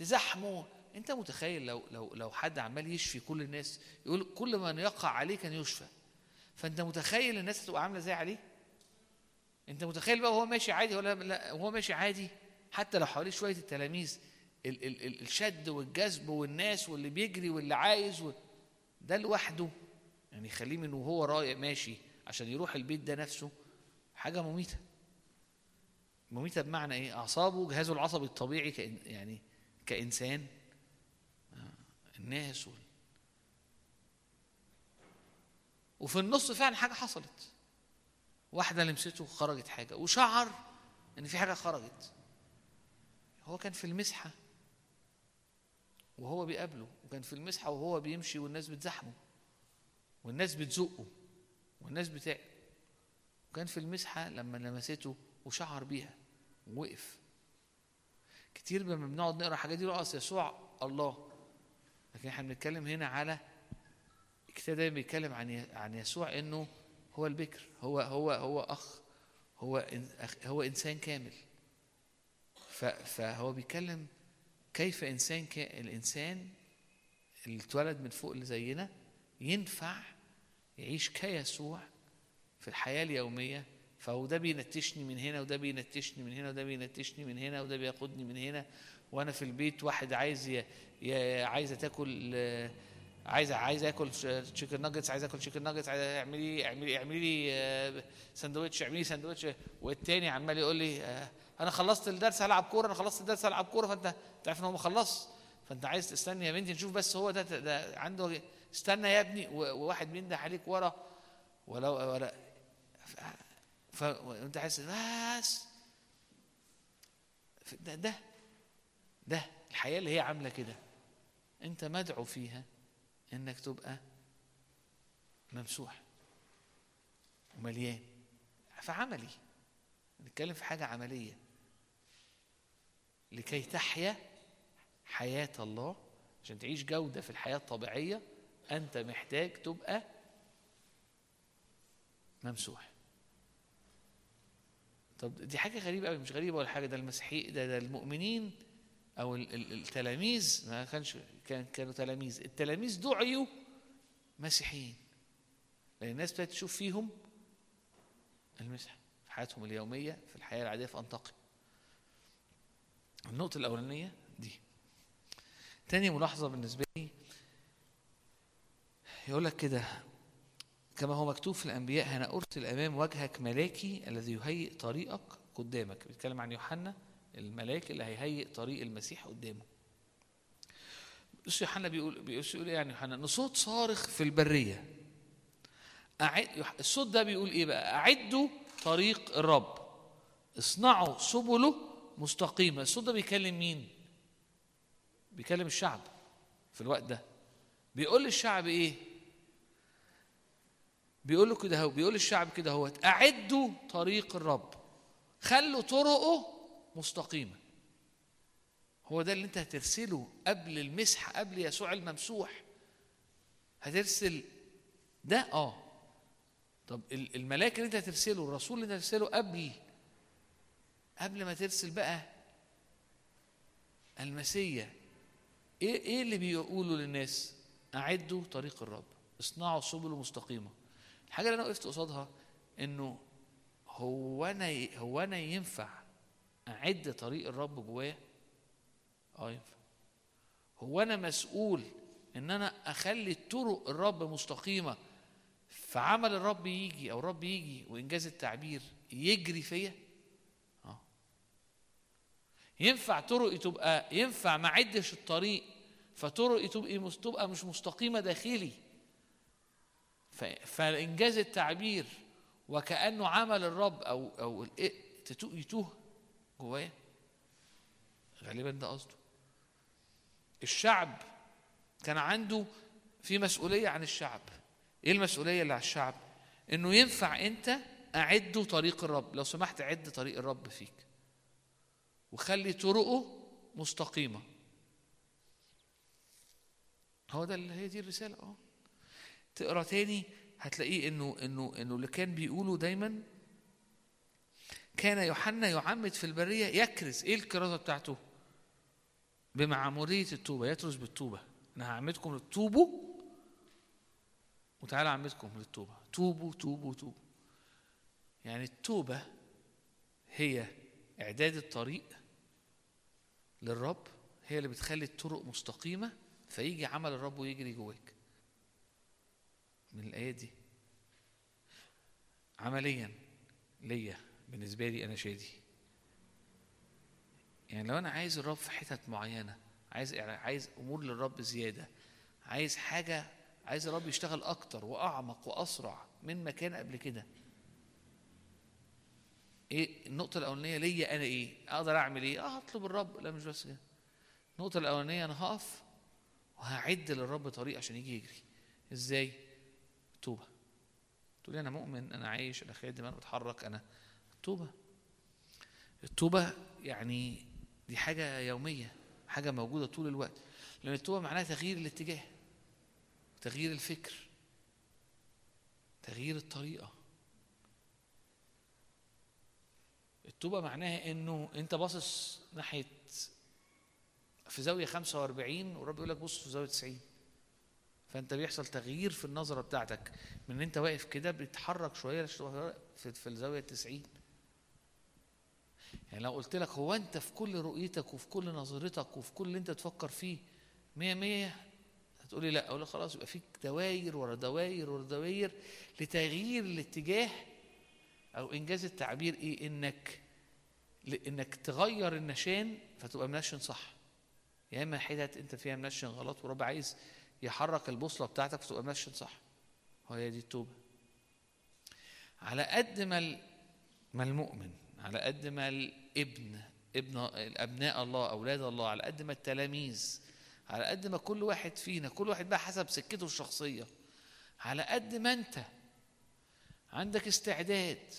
تزحمه. انت متخيل لو لو لو حد عمال يشفي كل الناس يقول كل من يقع عليه كان يشفى. فانت متخيل الناس هتبقى عاملة إزاي عليه؟ انت متخيل بقى وهو ماشي عادي ولا لا؟ وهو ماشي عادي؟ حتى لو حواليه شوية التلاميذ ال ال ال الشد والجذب والناس واللي بيجري واللي عايز و... ده لوحده. يعني يخليه من وهو رايح ماشي عشان يروح البيت ده نفسه حاجة مميتة. مميتة بمعنى إيه؟ أعصابه جهازه العصبي الطبيعي كإن يعني كإنسان آه، الناس وال... وفي النص فعلا حاجة حصلت. واحدة لمسته خرجت حاجة. وشعر إن في حاجة خرجت. هو كان في المسحة. وهو بيقابله. وكان في المسحة وهو بيمشي والناس بتزحمه. والناس بتزقه. والناس بتاع. وكان في المسحة لما لمسته وشعر بيها. ووقف. كتير لما بنقعد نقرأ الحاجات دي اصل يسوع الله. لكن إحنا بنتكلم هنا على الكتاب ده بيتكلم عن عن يسوع إنه هو البكر هو هو هو أخ هو هو إنسان كامل. فهو بيتكلم كيف إنسان الإنسان اللي اتولد من فوق اللي زينا ينفع يعيش كيسوع في الحياة اليومية فهو ده بينتشني من هنا وده بينتشني من هنا وده بينتشني من هنا وده بياخدني من هنا. وأنا في البيت واحد عايز ي... ي... عايزه تاكل عايزه عايزه اكل تشيكن ناجتس عايزه اكل تشيكن ناجتس اعملي اعملي اعملي لي آه، سندوتش اعملي سندوتش والتاني عمال يقول لي آه، أنا خلصت الدرس هلعب كورة أنا خلصت الدرس هلعب كورة. فأنت تعرف إن هو ما خلص فأنت عايز تستني يا بنتي نشوف بس هو ده, ده عنده استنى يا ابني. وواحد بينده عليك ورا. ولا ولا فانت حاسس بس. ده ده. ده الحياة اللي هي عاملة كده. انت مدعو فيها انك تبقى ممسوح ومليان. فعملي نتكلم في حاجة عملية. لكي تحيا حياة الله عشان تعيش جودة في الحياة الطبيعية أنت محتاج تبقى ممسوح. طب دي حاجة غريبة قوي مش غريبة ولا حاجة ده المسيحي ده, ده المؤمنين ال- التلاميذ ما كانش كان كانوا تلاميذ. التلاميذ دعيوا مسيحيين لأن الناس ابتدت تشوف فيهم المسيح في حياتهم اليومية في الحياة العادية في انطاكيا النقطة الأولانية دي. تاني ملاحظة بالنسبة لي يقول لك كده كما هو مكتوب في الأنبياء أنا أرسل أمام وجهك ملاكي الذي يهيئ طريقك قدامك. بيتكلم عن يوحنا الملاك اللي هيهيئ طريق المسيح قدامه. بص يوحنا بيقول بيقول إيه يعني يوحنا؟ إن صوت صارخ في البرية. أعد الصوت ده بيقول إيه بقى؟ أعدوا طريق الرب. اصنعوا سبله مستقيمة. الصوت ده بيكلم مين؟ بيكلم الشعب في الوقت ده. بيقول للشعب إيه؟ بيقول له كده هو بيقول للشعب كده هو أعدوا طريق الرب. خلوا طرقه مستقيمة. هو ده اللي انت هترسله قبل المسح قبل يسوع الممسوح. هترسل ده؟ آه. طب ال- الملاك اللي انت هترسله الرسول اللي انت هترسله قبل قبل ما ترسل بقى المسيا إيه إيه اللي بيقولوا للناس؟ أعدوا طريق الرب. اصنعوا سبل مستقيمة. الحاجة اللي أنا وقفت قصادها إنه هو أنا هو أنا ينفع أعد طريق الرب جوايا؟ آه ينفع. هو أنا مسؤول إن أنا أخلي طرق الرب مستقيمة فعمل الرب يجي أو الرب يجي وإنجاز التعبير يجري فيا؟ آه. ينفع طرقي تبقى ينفع ما أعدش الطريق فطرقي تبقى تبقى مش مستقيمة داخلي. ف- فإنجاز التعبير وكأنه عمل الرب الإيه تتوه يتوه جوايا غالبا ده قصده. الشعب كان عنده في مسؤولية عن الشعب. إيه المسؤولية اللي على الشعب؟ إنه ينفع أنت أعد طريق الرب. لو سمحت عد طريق الرب فيك. وخلي طرقه مستقيمة. هو ده هي دي الرسالة. آه تقرأ تاني هتلاقيه إنه إنه إنه اللي كان بيقوله دايما كان يوحنا يعمد في البرية يكرز إيه الكرازة بتاعته؟ بمعمودية التوبة يترس بالتوبة. أنا هعمدكم للتوبوا وتعالى أعمدكم للتوبة. توبوا توبوا توبوا. يعني التوبة هي إعداد الطريق للرب هي اللي بتخلي الطرق مستقيمة فيجي عمل الرب ويجري جواك. من الآيات دي عمليا ليا بالنسبة لي أنا شادي يعني لو أنا عايز الرب في حتت معينة عايز عايز أمور للرب زيادة عايز حاجة عايز الرب يشتغل أكتر وأعمق وأسرع من ما كان قبل كده إيه النقطة الأولانية ليا أنا إيه؟ أقدر أعمل إيه؟ أه هطلب الرب لا مش بس كده. النقطة الأولانية أنا هقف وهعد للرب طريق عشان يجي يجري. إزاي؟ توبة. تقول أنا مؤمن أنا عايش أنا خادم أنا بتحرك أنا توبة. التوبة يعني دي حاجة يومية حاجة موجودة طول الوقت لأن التوبة معناها تغيير الاتجاه تغيير الفكر تغيير الطريقة التوبة معناها إنه أنت باصص ناحية في زاوية 45 والرب يقول لك بص في زاوية 90 فانت بيحصل تغيير في النظرة بتاعتك. من إن انت واقف كده بيتحرك شوية في الزاوية 90 يعني لو قلت لك هو انت في كل رؤيتك وفي كل نظرتك وفي كل اللي انت تفكر فيه 100 100 هتقولي لا. أقول لك خلاص يبقى فيك دواير ورا دواير ورا دواير لتغيير الاتجاه أو إنجاز التعبير إيه؟ إنك إنك تغير النشان فتبقى منشن صح. يا إما حتت أنت فيها منشن غلط ورب عايز يحرك البوصلة بتاعتك فتبقى منشن صح. هي دي التوبة. على قد ما ما المؤمن على قد ما الابن ابن الأبناء الله أولاد الله على قد ما التلاميذ على قد ما كل واحد فينا كل واحد بقى حسب سكته الشخصية على قد ما أنت عندك استعداد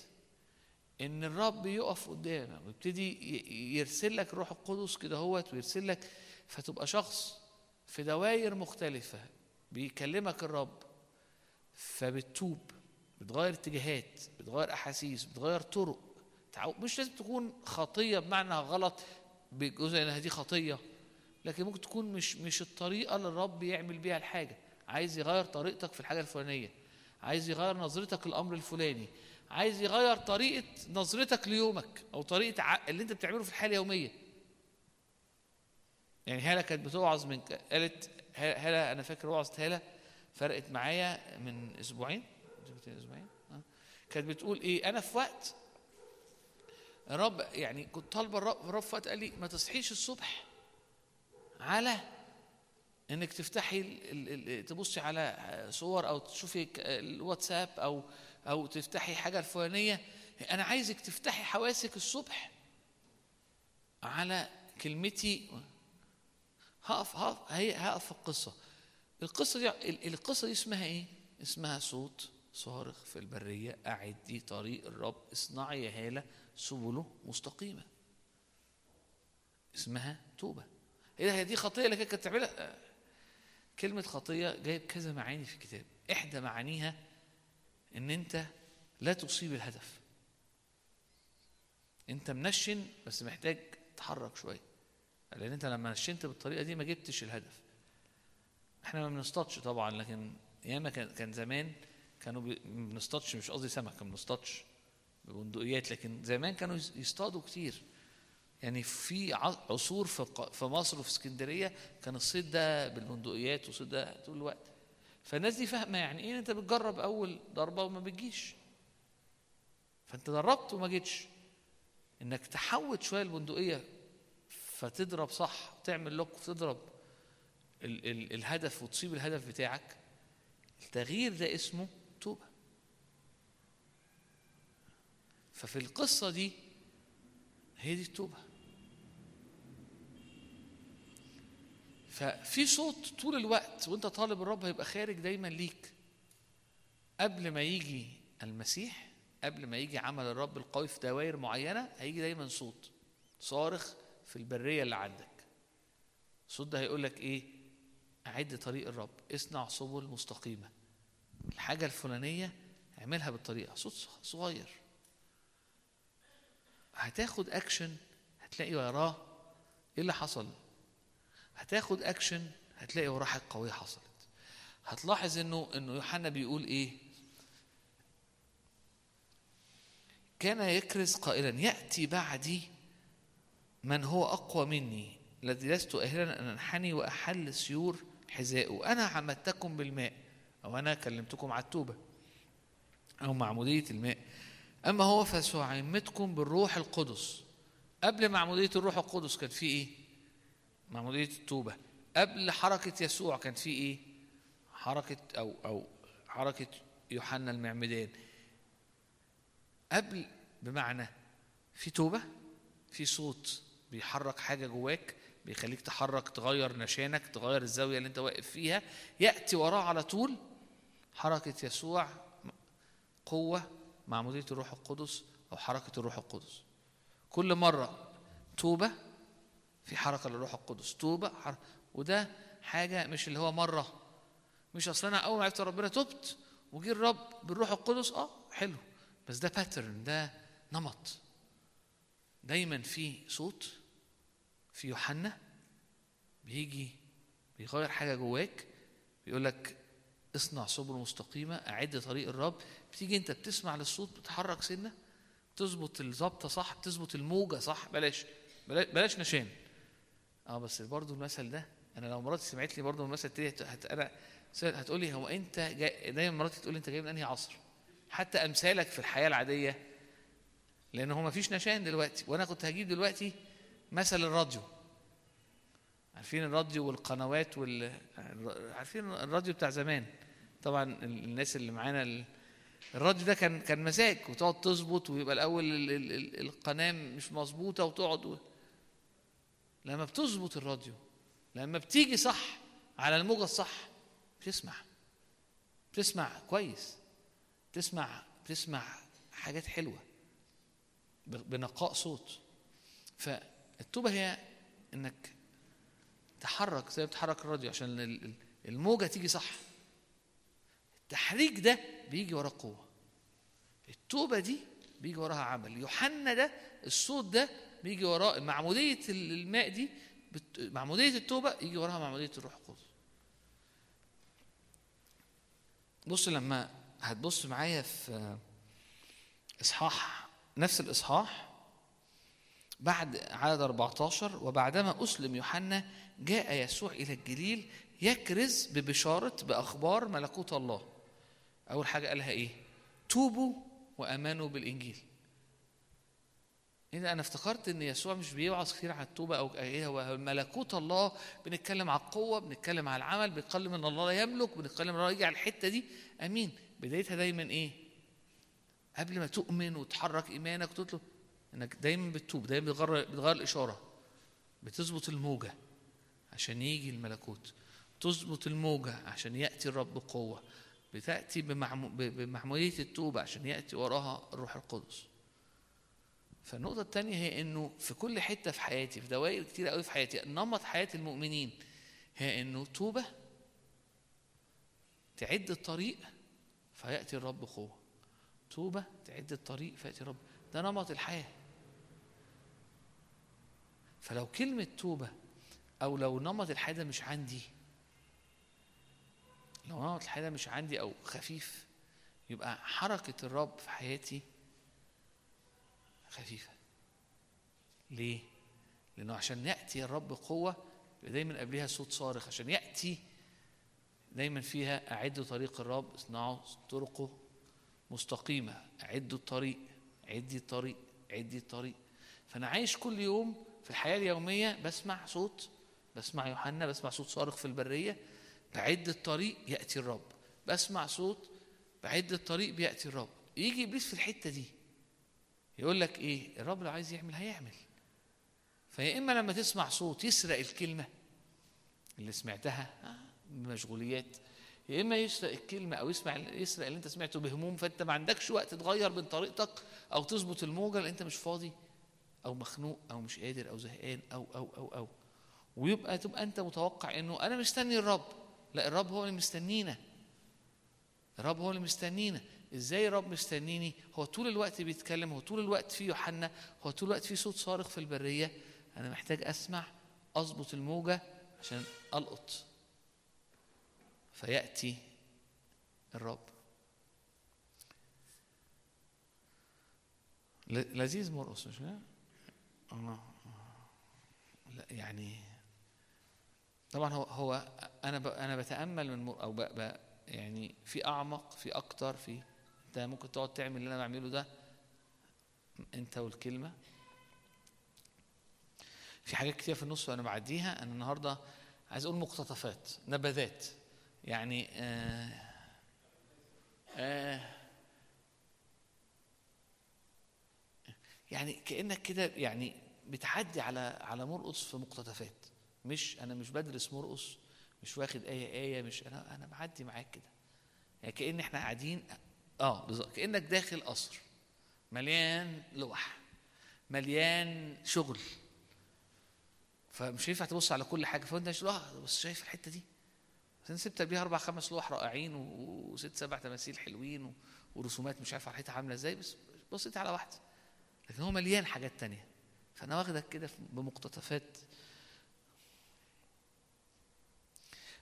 إن الرب يقف قدامك ويبتدي يرسل لك الروح القدس كده هوت ويرسل لك فتبقى شخص في دوائر مختلفة بيكلمك الرب فبتتوب بتغير اتجاهات بتغير أحاسيس بتغير طرق. مش لازم تكون خطية بمعنى غلط بجزء انها دي خطية لكن ممكن تكون مش مش الطريقة اللي الرب يعمل بيها الحاجة. عايز يغير طريقتك في الحاجة الفلانية عايز يغير نظرتك للأمر الفلاني عايز يغير طريقة نظرتك ليومك أو طريقة اللي أنت بتعمله في الحياة اليومية. يعني هالة كانت بتوعظ من قالت هالة أنا فاكر وعظه هالة فرقت معايا من أسبوعين. أسبوعين؟ آه. كانت بتقول إيه أنا في وقت الرب يعني كنت طالبة الرب الرب في وقت قال لي ما تصحيش الصبح على إنك تفتحي تبصي على صور أو تشوفي الواتساب أو أو تفتحي حاجة الفلانية. أنا عايزك تفتحي حواسك الصبح على كلمتي. هقف هقف هي هقف في القصة. القصة دي ال- القصة دي اسمها إيه؟ اسمها صوت صارخ في البرية اعدي طريق الرب اصنعي يا هالة سبله مستقيمة. اسمها توبة. إيه ده؟ هي دي خطية اللي كانت تعملها آه. كلمة خطية جايب كذا معاني في الكتاب. إحدى معانيها إن أنت لا تصيب الهدف. أنت منشن بس محتاج تحرك شوية. لأن أنت لما نشنت بالطريقة دي ما جبتش الهدف. إحنا ما بنصطادش طبعا لكن ياما كان زمان كانوا بنصطادش مش قصدي سمك ما بنصطادش ببندقيات لكن زمان كانوا يص- يصطادوا كتير. يعني في عصور في مصر وفي اسكندرية كان الصيد ده بالبندقيات والصيد ده طول الوقت. فالناس دي فاهمة يعني إيه أنت بتجرب أول ضربة وما بتجيش. فأنت دربت وما جيتش. إنك تحود شوية البندقية فتضرب صح وتعمل لوك وتضرب ال ال الهدف وتصيب الهدف بتاعك التغيير ده اسمه توبة. ففي القصة دي هي دي التوبة. ففي صوت طول الوقت وانت طالب الرب هيبقى خارج دايما ليك. قبل ما يجي المسيح قبل ما يجي عمل الرب القوي في دوائر معينة هيجي دايما صوت صارخ في البرية اللي عندك. الصوت ده هيقول لك إيه؟ أعد طريق الرب اصنع سبل مستقيمة. الحاجة الفلانية اعملها بالطريقة. صوت صغير. هتاخد اكشن هتلاقي وراه إيه اللي حصل؟ هتاخد اكشن هتلاقي وراه حاجة قوية حصلت. هتلاحظ إنه إنه يوحنا بيقول إيه؟ كان يكرز قائلا يأتي بعدي من هو أقوى مني الذي لست أهلا أن أنحني وأحل سيور حذائه أنا عمدتكم بالماء أو أنا كلمتكم على التوبة أو معموديه الماء. أما هو فسيعمدكم بالروح القدس. قبل معموديه الروح القدس كان في إيه؟ معموديه التوبة. قبل حركة يسوع كان في إيه؟ حركة أو أو حركة يوحنا المعمدان. قبل بمعنى في توبة في صوت. بيحرك حاجة جواك بيخليك تحرك تغير نشانك تغير الزاوية اللي انت واقف فيها. يأتي وراه على طول حركة يسوع قوة معمودية الروح القدس أو حركة الروح القدس. كل مرة توبة في حركة للروح القدس. توبة حر... وده حاجة مش اللي هو مرة. مش أصل أنا أول ما عرفت ربنا تبت وجي الرب بالروح القدس آه حلو. بس ده باترن ده نمط. دايما في صوت في يوحنا بيجي بيغير حاجة جواك بيقول لك اصنع سبل مستقيمة أعد طريق الرب. بتيجي أنت بتسمع للصوت بتحرك سنة تظبط الظبطة صح بتظبط الموجة صح. بلاش بلاش, نشان. آه بس برضو المثل ده أنا لو مراتي سمعت لي برضو المثل التاني هت... أنا هتقول لي هو أنت جاي دايما مراتي تقول لي أنت جاي من أنهي عصر؟ حتى أمثالك في الحياة العادية لأن هو ما فيش نشان دلوقتي وأنا كنت هجيب دلوقتي مثل الراديو. عارفين الراديو والقنوات وال عارفين الراديو بتاع زمان. طبعا الناس اللي معانا ال... الراديو ده كان كان مزاج وتقعد تظبط ويبقى الأول ال... ال... ال... القناة مش مظبوطة وتقعد و... لما بتظبط الراديو لما بتيجي صح على الموجة الصح بتسمع. بتسمع كويس. بتسمع بتسمع حاجات حلوة بنقاء صوت. فالتوبه هي إنك تحرك زي ما بتحرك الراديو عشان الموجة تيجي صح. التحريك ده بيجي وراه قوة. التوبة دي بيجي وراها عمل. يوحنا ده الصوت ده بيجي وراه معمودية الماء دي بت... معمودية التوبة يجي وراها معمودية الروح القدس. بص لما هتبص معايا في إصحاح نفس الإصحاح بعد عدد 14 وبعدما أسلم يوحنا جاء يسوع إلى الجليل يكرز ببشارة بأخبار ملكوت الله. أول حاجة قالها إيه؟ توبوا وآمنوا بالإنجيل. إذا أنا افتكرت إن يسوع مش بيوعظ كتير على التوبة أو إيه؟ هو ملكوت الله بنتكلم على القوة بنتكلم على العمل بنتكلم إن الله لا يملك بنتكلم إن الله الحتة دي. أمين. بدايتها دايما إيه؟ قبل ما تؤمن وتحرك إيمانك وتطلب إنك دايما بتتوب دايما بتغير بتغير الإشارة بتظبط الموجة عشان يجي الملكوت تظبط الموجة عشان يأتي الرب بقوة بتأتي بمعمودية التوبة عشان يأتي وراها الروح القدس. فالنقطة الثانية هي إنه في كل حتة في حياتي في دوائر كتير قوي في حياتي نمط حياة المؤمنين هي إنه توبة تعد الطريق فيأتي الرب قوة توبة تعد الطريق فيأتي الرب. ده نمط الحياة. فلو كلمة توبة أو لو نمط الحياة ده مش عندي لو نمط الحياة ده مش عندي أو خفيف يبقى حركة الرب في حياتي خفيفة. ليه؟ لأنه عشان يأتي الرب قوة دايما قبلها صوت صارخ عشان يأتي دايما فيها أعدوا طريق الرب اصنعوا طرقه مستقيمة. أعدوا الطريق عدي الطريق عدي الطريق. فأنا عايش كل يوم الحياة اليومية بسمع صوت بسمع يوحنا بسمع صوت صارخ في البرية بعد الطريق يأتي الرب. بسمع صوت بعد الطريق بيأتي الرب. يجي إبليس في الحتة دي يقول لك إيه؟ الرب لو عايز يعمل هيعمل. فيا إما لما تسمع صوت يسرق الكلمة اللي سمعتها بمشغوليات. يا إما يسرق الكلمة أو يسمع يسرق اللي أنت سمعته بهموم فأنت ما عندكش وقت تغير من طريقتك أو تظبط الموجة لأن أنت مش فاضي. أو مخنوق أو مش قادر أو زهقان أو أو أو أو. ويبقى تبقى أنت متوقع إنه أنا مستني الرب. لا الرب هو اللي مستنينا. الرب هو اللي مستنينا. إزاي الرب مستنيني؟ هو طول الوقت بيتكلم هو طول الوقت في يوحنا هو طول الوقت في صوت صارخ في البرية. أنا محتاج أسمع أظبط الموجة عشان ألقط. فيأتي الرب. لذيذ مرقص مش كده؟ آه. لا يعني طبعا هو هو أنا أنا بتأمل من أو ب ب يعني في أعمق في أكتر في أنت ممكن تقعد تعمل اللي أنا بعمله ده أنت والكلمة في حاجات كتير في النص وأنا بعديها أنا النهارده عايز أقول مقتطفات نبذات يعني آه آه يعني كأنك كده يعني بتعدي على على مرقص في مقتطفات. مش أنا مش بدرس مرقص مش واخد آية آية مش أنا أنا بعدي معاك كده. يعني كأن إحنا قاعدين آه بالظبط. كأنك داخل قصر. مليان لوح مليان شغل. فمش ينفع تبص على كل حاجة. فأنت مش آه بس شايف الحتة دي؟ أنا سبت قبليها أربع خمس لوح رائعين وست سبع تماثيل حلوين ورسومات مش عارف على الحيطة عاملة إزاي. بس بصيت على واحدة. لكن هو مليان حاجات تانية. فأنا واخدك كده بمقتطفات.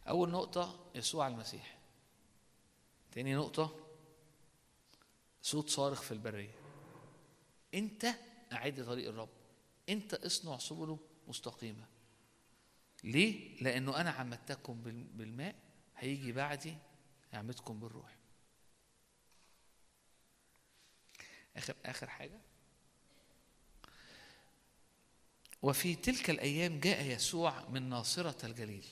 أول نقطة يسوع المسيح. تاني نقطة صوت صارخ في البرية. أنت أعد طريق الرب. أنت اصنع سبله مستقيمة. ليه؟ لأنه أنا عمدتكم بال- بالماء هيجي بعدي يعمدكم بالروح. اخر آخر حاجة. وفي تلك الأيام جاء يسوع من ناصرة الجليل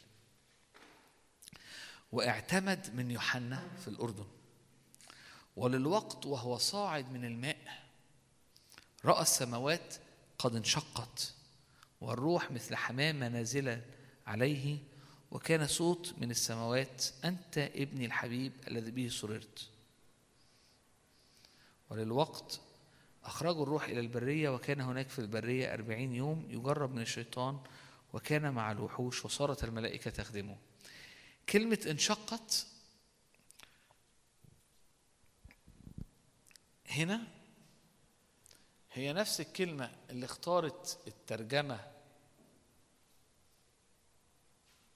واعتمد من يوحنا في الأردن. وللوقت وهو صاعد من الماء رأى السماوات قد انشقت والروح مثل حمامة نازلة عليه وكان صوت من السماوات أنت ابني الحبيب الذي به سررت. وللوقت أخرجوا الروح إلى البرية وكان هناك في البرية أربعين يوم يجرب من الشيطان وكان مع الوحوش وصارت الملائكة تخدمه. كلمة انشقت هنا. هي نفس الكلمة اللي اختارت الترجمة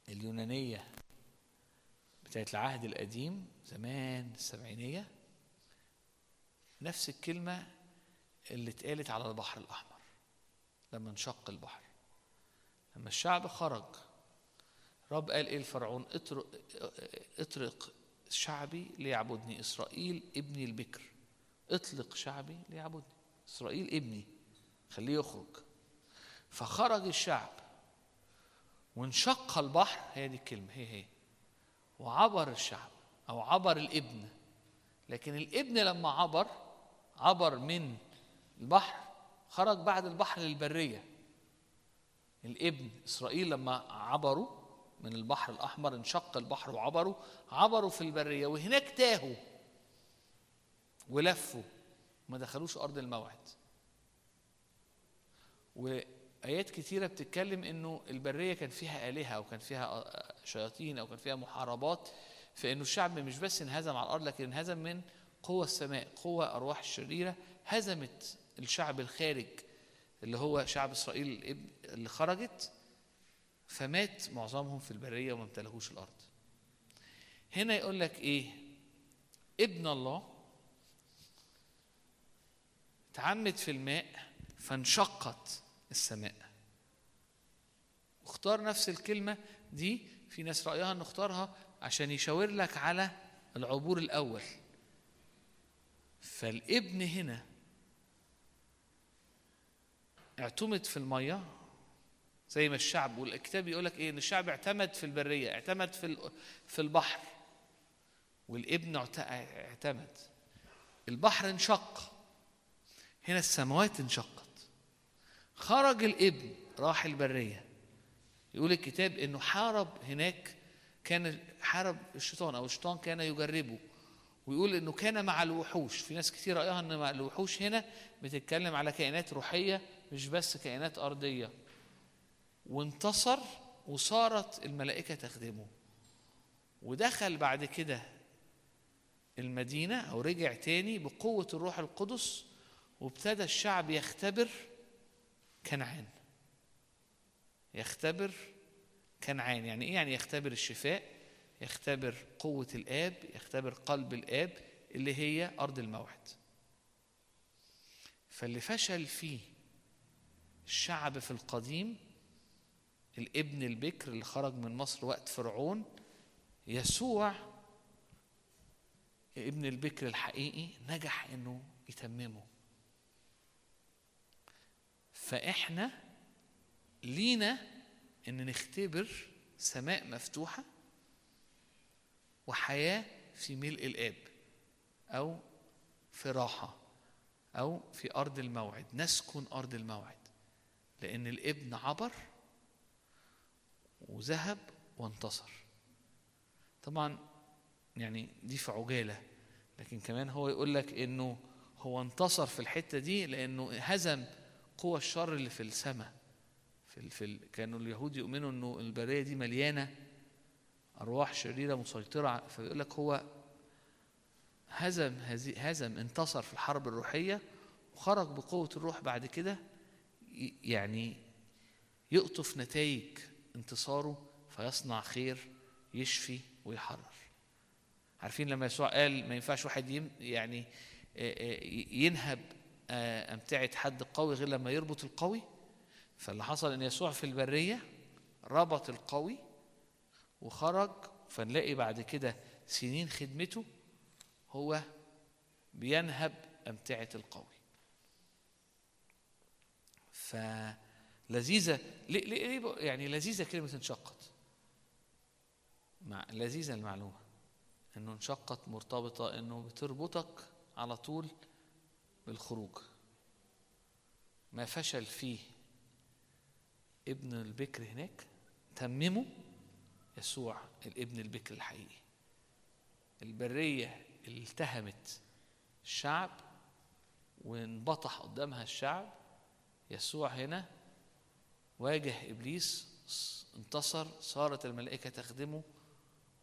اليونانية بتاعت العهد القديم زمان السبعينية. نفس الكلمة اللي اتقالت على البحر الأحمر لما انشق البحر. لما الشعب خرج رب قال إيه لفرعون؟ اطرق, اطرق شعبي ليعبدني إسرائيل ابني البكر. اطلق شعبي ليعبدني إسرائيل ابني خليه يخرج. فخرج الشعب وانشق البحر. هي دي الكلمة هي هي. وعبر الشعب أو عبر الابن. لكن الابن لما عبر عبر من البحر خرج بعد البحر للبرية. الابن إسرائيل لما عبروا من البحر الأحمر انشق البحر وعبروا عبروا في البرية وهناك تاهوا. ولفوا ما دخلوش أرض الموعد. وآيات كتيرة بتتكلم إنه البرية كان فيها آلهة وكان فيها شياطين أو كان فيها محاربات فإنه الشعب مش بس انهزم على الأرض لكن انهزم من قوى السماء قوى أرواح الشريرة هزمت الشعب الخارج اللي هو شعب إسرائيل اللي خرجت فمات معظمهم في البرية وما امتلكوش الأرض. هنا يقول لك إيه؟ ابن الله تعمد في الماء فانشقت السماء. واختار نفس الكلمة دي في ناس رأيها أنه اختارها عشان يشاور لك على العبور الأول. فالابن هنا اعتمد في المية زي ما الشعب والكتاب يقول لك إيه؟ إن الشعب اعتمد في البرية اعتمد في في البحر. والابن اعتمد. البحر انشق. هنا السماوات انشقت. خرج الابن راح البرية. يقول الكتاب إنه حارب هناك كان حارب الشيطان أو الشيطان كان يجربه. ويقول إنه كان مع الوحوش. في ناس كتير رأيها إن مع الوحوش هنا بتتكلم على كائنات روحية مش بس كائنات أرضية. وانتصر وصارت الملائكة تخدمه. ودخل بعد كده المدينة أو رجع تاني بقوة الروح القدس وابتدى الشعب يختبر كنعان. يختبر كنعان. يعني إيه يعني يختبر الشفاء؟ يختبر قوة الآب يختبر قلب الآب اللي هي أرض الموعد. فاللي فشل فيه الشعب في القديم الابن البكر اللي خرج من مصر وقت فرعون يسوع ابن البكر الحقيقي نجح إنه يتممه. فإحنا لينا إن نختبر سماء مفتوحة وحياة في ملء الآب أو في راحة أو في أرض الموعد نسكن أرض الموعد. لأن الابن عبر وذهب وانتصر طبعا يعني دي في عجالة لكن كمان هو يقول لك إنه هو انتصر في الحتة دي لأنه هزم قوى الشر اللي في السماء في. في. كانوا اليهود يؤمنوا إنه البرية دي مليانة أرواح شريرة مسيطرة فيقول لك هو هزم. هزم انتصر في الحرب الروحية وخرج بقوة الروح بعد كده يعني يقطف نتائج انتصاره فيصنع خير يشفي ويحرر. عارفين لما يسوع قال ما ينفعش واحد يعني ينهب أمتعة حد قوي غير لما يربط القوي؟ فاللي حصل إن يسوع في البرية ربط القوي وخرج فنلاقي بعد كده سنين خدمته هو بينهب أمتعة القوي. فلذيذة. ليه, ليه يعني لذيذة كلمة انشقت. مع لذيذة المعلومة. إنه انشقت مرتبطة إنه بتربطك على طول بالخروج. ما فشل فيه ابن البكر هناك تممه يسوع الابن البكر الحقيقي. البرية التهمت الشعب وانبطح قدامها الشعب يسوع هنا واجه إبليس انتصر صارت الملائكة تخدمه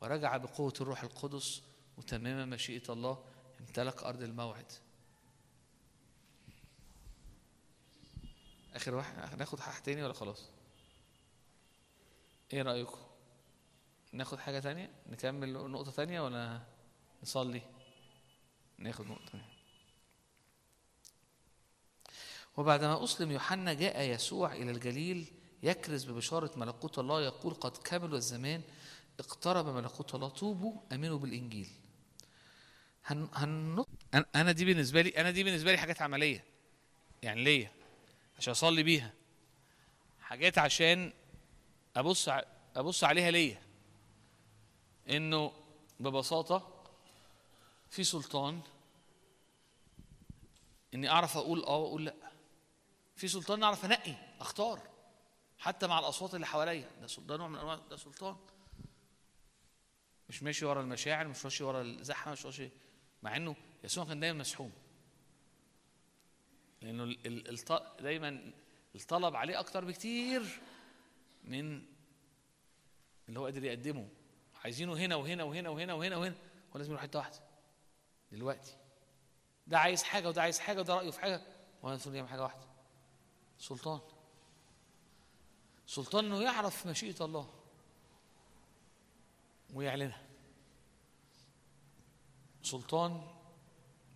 ورجع بقوة الروح القدس وتمام مشيئة الله امتلك أرض الموعد. آخر واحد ناخد حاجة تاني ولا خلاص؟ إيه رأيكم؟ ناخد حاجة تانية؟ نكمل نقطة تانية ولا نصلي؟ ناخد نقطة تانية. وبعدما أسلم يوحنا جاء يسوع إلى الجليل يكرز ببشارة ملكوت الله يقول قد كمل الزمان اقترب ملكوت الله توبوا آمنوا بالإنجيل. هن هن أنا دي بالنسبة لي أنا دي بالنسبة لي حاجات عملية. يعني ليا عشان أصلي بيها. حاجات عشان أبص أبص عليها ليا. إنه ببساطة في سلطان إني أعرف أقول آه وأقول لأ. في سلطان اعرف انقي اختار. حتى مع الاصوات اللي حواليا. ده سلطان ده نوع من انواع ده سلطان. مش ماشي ورا المشاعر مش ماشي ورا الزحمة مش ماشي مع إنه يسوع كان دايما مسحوم. لأنه دايما الطلب عليه أكتر بكتير من اللي هو قادر يقدمه. عايزينه هنا وهنا وهنا وهنا وهنا وهنا. هو لازم يروح حتة واحدة. دلوقتي. ده عايز حاجة وده عايز حاجة وده رأيه في حاجة. وأنا المفروض يعمل حاجة واحدة. سلطان. سلطان إنه يعرف مشيئة الله ويعلنها. سلطان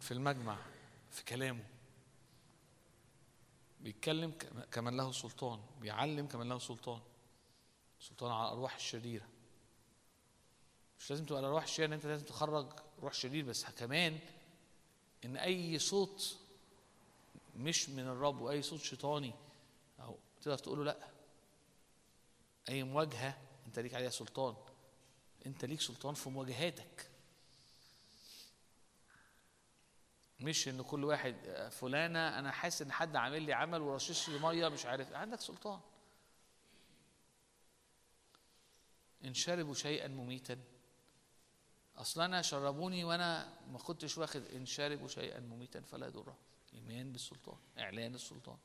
في المجمع في كلامه. بيتكلم كم- كمن له سلطان بيعلم كمن له سلطان. سلطان على الارواح الشريرة. مش لازم تبقى الأرواح الشريرة إن أنت لازم تخرج روح شرير بس كمان إن أي صوت مش من الرب واي صوت شيطاني. أو تقدر تقول له لأ. أي مواجهة. أنت ليك عليها سلطان. أنت ليك سلطان في مواجهاتك. مش إن كل واحد آه، فلانة أنا حاسس إن حد عامل لي عمل ورشش لي مية مش عارف. عندك سلطان. إن شربوا شيئا مميتا. أصل أنا شربوني وأنا ما كنتش واخد إن شربوا شيئا مميتا فلا يضره إيمان بالسلطان إعلان السلطان.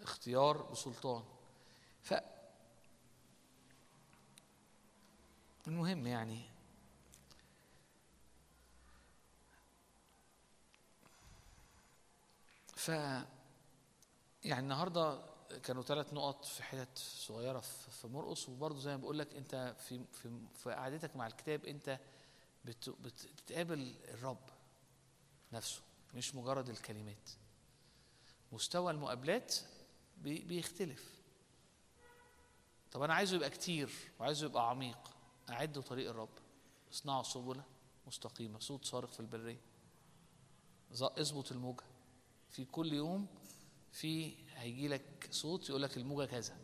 اختيار بسلطان. ف المهم يعني ف يعني النهارده كانوا ثلاث نقط في حتت صغيرة في مرقص وبرضه زي ما بقول لك أنت في في في قعدتك مع الكتاب أنت بتقابل الرب نفسه مش مجرد الكلمات. مستوى المقابلات بي- بيختلف. طب أنا عايزه يبقى كتير وعايزه يبقى عميق اعدوا طريق الرب. اصنعوا سبلة مستقيمة صوت صارخ في البرية. اظبط الموجة. في كل يوم في هيجي لك صوت يقول لك الموجة كذا.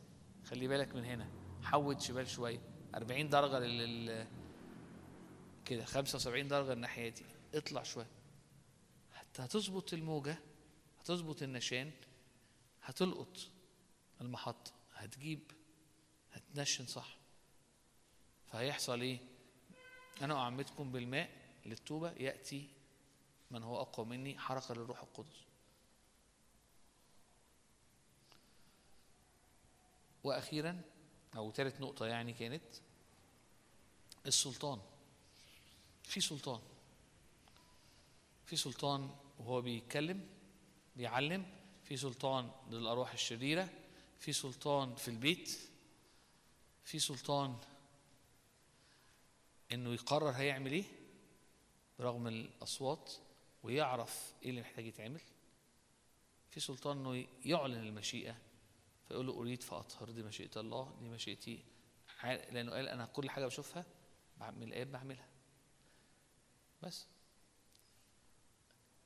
خلي بالك من هنا. حود شمال شوية. 40 درجة لل- كده 75 درجة الناحية دي. اطلع شوية. حتى هتظبط الموجة هتظبط النشان هتلقط المحطه هتجيب هتنشن صح. فهيحصل إيه؟ أنا أعمدكم بالماء للتوبة يأتي من هو أقوى مني حركة للروح القدس. وأخيرا أو ثالث نقطة يعني كانت السلطان. في سلطان. في سلطان وهو بيتكلم بيعلم. في سلطان للأرواح الشريرة. في سلطان في البيت. في سلطان إنه يقرر هيعمل إيه؟ برغم الأصوات ويعرف إيه اللي محتاج يتعمل. في سلطان إنه يعلن المشيئة. فيقول له أريد فأطهر دي مشيئة الله دي مشيئتي. لأنه قال أنا كل حاجة بشوفها بعمل الاب بعملها. بس.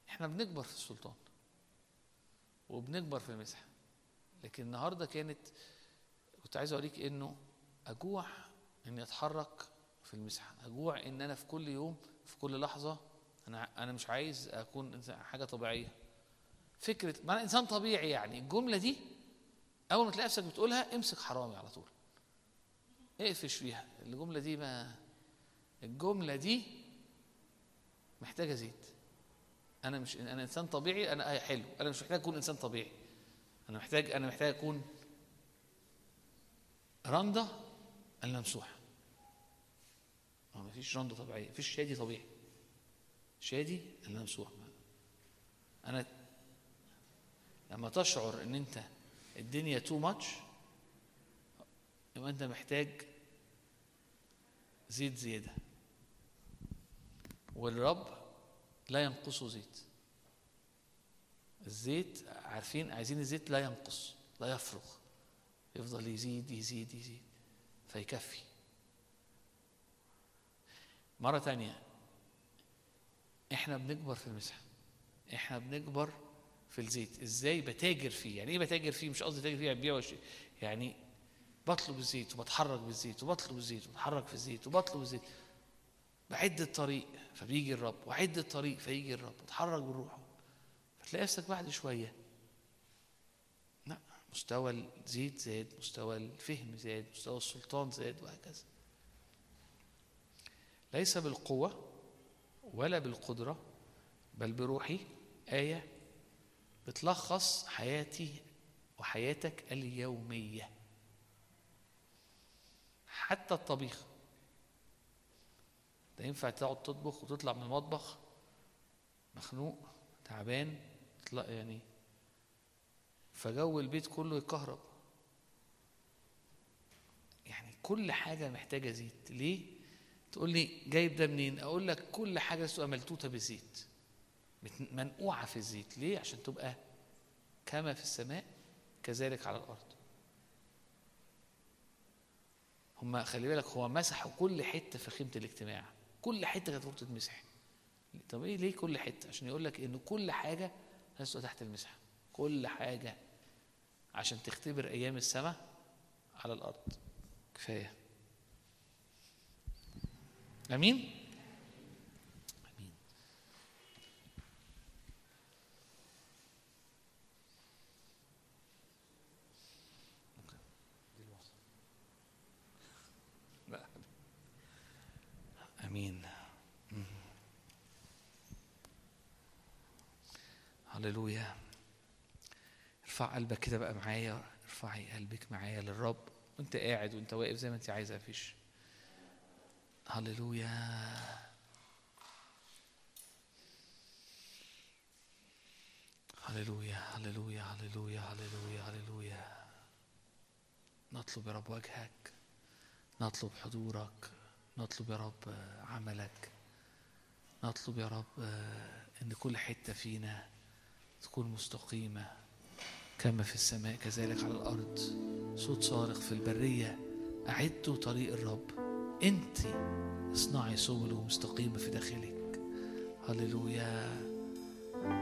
إحنا بنكبر في السلطان وبنكبر في المسحه لكن النهارده كانت كنت عايز أوريك إنه أجوع اني اتحرك في المسحه أجوع إن أنا في كل يوم في كل لحظة أنا أنا مش عايز أكون حاجة طبيعية. فكرة ما أنا إنسان طبيعي يعني. الجملة دي أول ما تلاقي نفسك بتقولها امسك حرامي على طول. اقفش فيها. الجملة دي ما الجملة دي محتاجة زيت. أنا مش أنا إنسان طبيعي أنا آه حلو. أنا مش محتاج أكون إنسان طبيعي. أنا محتاج أنا محتاج أكون رندة الممسوحة. ما مفيش رندة طبيعية مفيش شادي طبيعي. شادي الممسوح. أنا لما تشعر إن أنت الدنيا تو ماتش يبقى أنت محتاج زيت زيادة. والرب لا ينقصه زيت. الزيت عارفين عايزين الزيت لا ينقص لا يفرغ. يفضل يزيد يزيد يزيد فيكفي. مرة تانية إحنا بنكبر في المسحة. إحنا بنكبر في الزيت. إزاي بتاجر فيه؟ يعني إيه بتاجر فيه؟ مش قصدي تاجر فيه ببيع وشي يعني بطلب الزيت وبتحرك بالزيت وبطلب الزيت وبتحرك في الزيت وبطلب الزيت. بعد الطريق فبيجي الرب. وعد الطريق فيجي الرب. وتحرك بروحه. فتلاقي نفسك بعد شوية. لا مستوى الزيت زاد مستوى الفهم زاد مستوى السلطان زاد وهكذا. ليس بالقوة ولا بالقدرة بل بروحي آية بتلخص حياتي وحياتك اليومية. حتى الطبيخ. ده ينفع تقعد تطبخ وتطلع من المطبخ مخنوق تعبان تطلع يعني فجو البيت كله يتكهرب يعني كل حاجة محتاجة زيت ليه؟ تقول لي جايب ده منين؟ أقول لك كل حاجة تبقى ملتوتة بالزيت منقوعة في الزيت ليه؟ عشان تبقى كما في السماء كذلك على الأرض هما خلي بالك هو مسحوا كل حتة في خيمة الاجتماع كل حتة كانت المفروض تتمسح. طب إيه ليه كل حتة؟ عشان يقول لك إن كل لازم تبقى تحت المسحة كل حاجة عشان تختبر أيام السماء على الأرض. كفاية. آمين لا آمين. هللويا. ارفع قلبك كده بقى معايا. ارفعي قلبك معايا للرب. وانت قاعد وانت واقف زي ما انت عايزة مفيش. هللويا. هللويا هللويا هللويا هللويا هللويا. نطلب يا رب وجهك. نطلب حضورك. نطلب يا رب عملك. نطلب يا رب إن كل حتة فينا تكون مستقيمة كما في السماء كذلك على الأرض. صوت صارخ في البرية اعدوا طريق الرب. أنت اصنعي سبله مستقيمة في داخلك. هللويا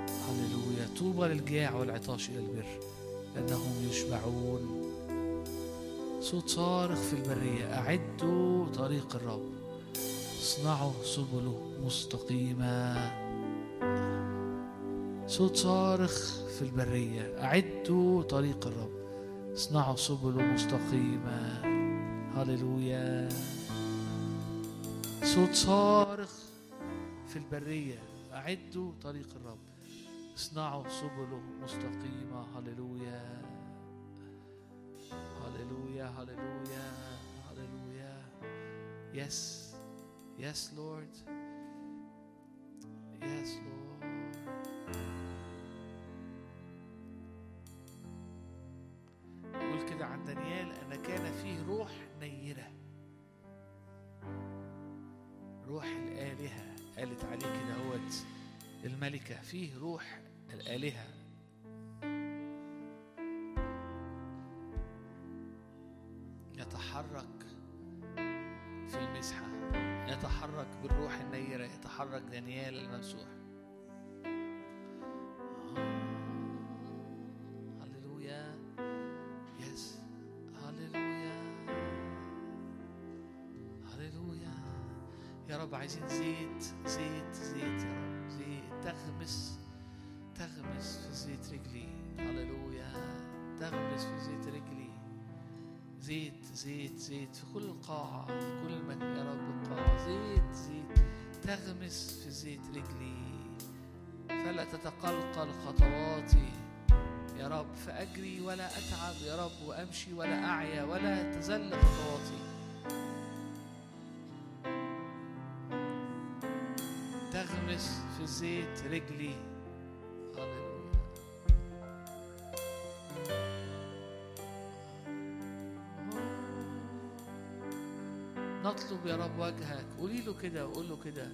هللويا. طوبى للجاع والعطاش إلى البر لأنهم يشبعون. صوت صارخ في البرية. أعدوا طريق الرب. اصنعوا سبله مستقيمة. صوت صارخ في البرية. أعدوا طريق الرب. اصنعوا سبله مستقيمة. هللويا. صوت صارخ في البرية. أعدوا طريق الرب. اصنعوا سبله مستقيمة. هللويا. هللويا هللويا هللويا yes yes Lord yes Lord يقول كده عن دانيال أن كان فيه روح نيرة. روح الآلهة قالت عليه كده هوت الملكة فيه روح الآلهة. دانيال الممسوح هللويا. يس هللويا. هللويا. يا رب عايزين زيت زيت زيت يا رب. زيت. تغمس تغمس في زيت رجلي. هللويا. تغمس في زيت رجلي. زيت زيت زيت في كل القاعة في كل المكان يا رب. القاعة زيت زيت. تغمس في زيت رجلي فلا تتقلقل خطواتي يا رب فأجري ولا أتعب. يا رب وأمشي ولا أعيا ولا تزل خطواتي. تغمس في زيت رجلي. نطلب يا رب وجهك. قولي له كده وقول له كده.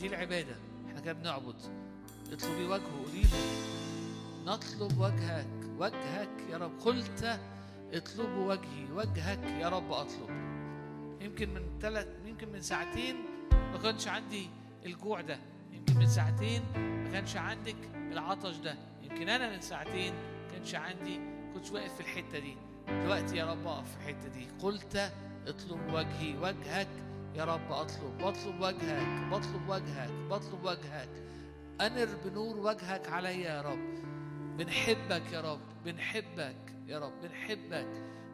دي العبادة إحنا كده بنعبد. اطلبي وجهه قولي له. نطلب وجهك. وجهك يا رب. قلت اطلبوا وجهي. وجهك يا رب أطلب. يمكن من ثلاث يمكن من ساعتين ما كانش عندي الجوع ده. يمكن من ساعتين ما كانش عندك العطش ده. يمكن أنا من ساعتين ما كانش عندي. كنت واقف في الحتة دي. دلوقتي يا رب أقف في الحتة دي. قلت اطلب وجهي وجهك. يا رب اطلب بطلب وجهك بطلب وجهك بطلب وجهك. انر بنور وجهك عليا يا رب. بنحبك يا رب بنحبك يا رب بنحبك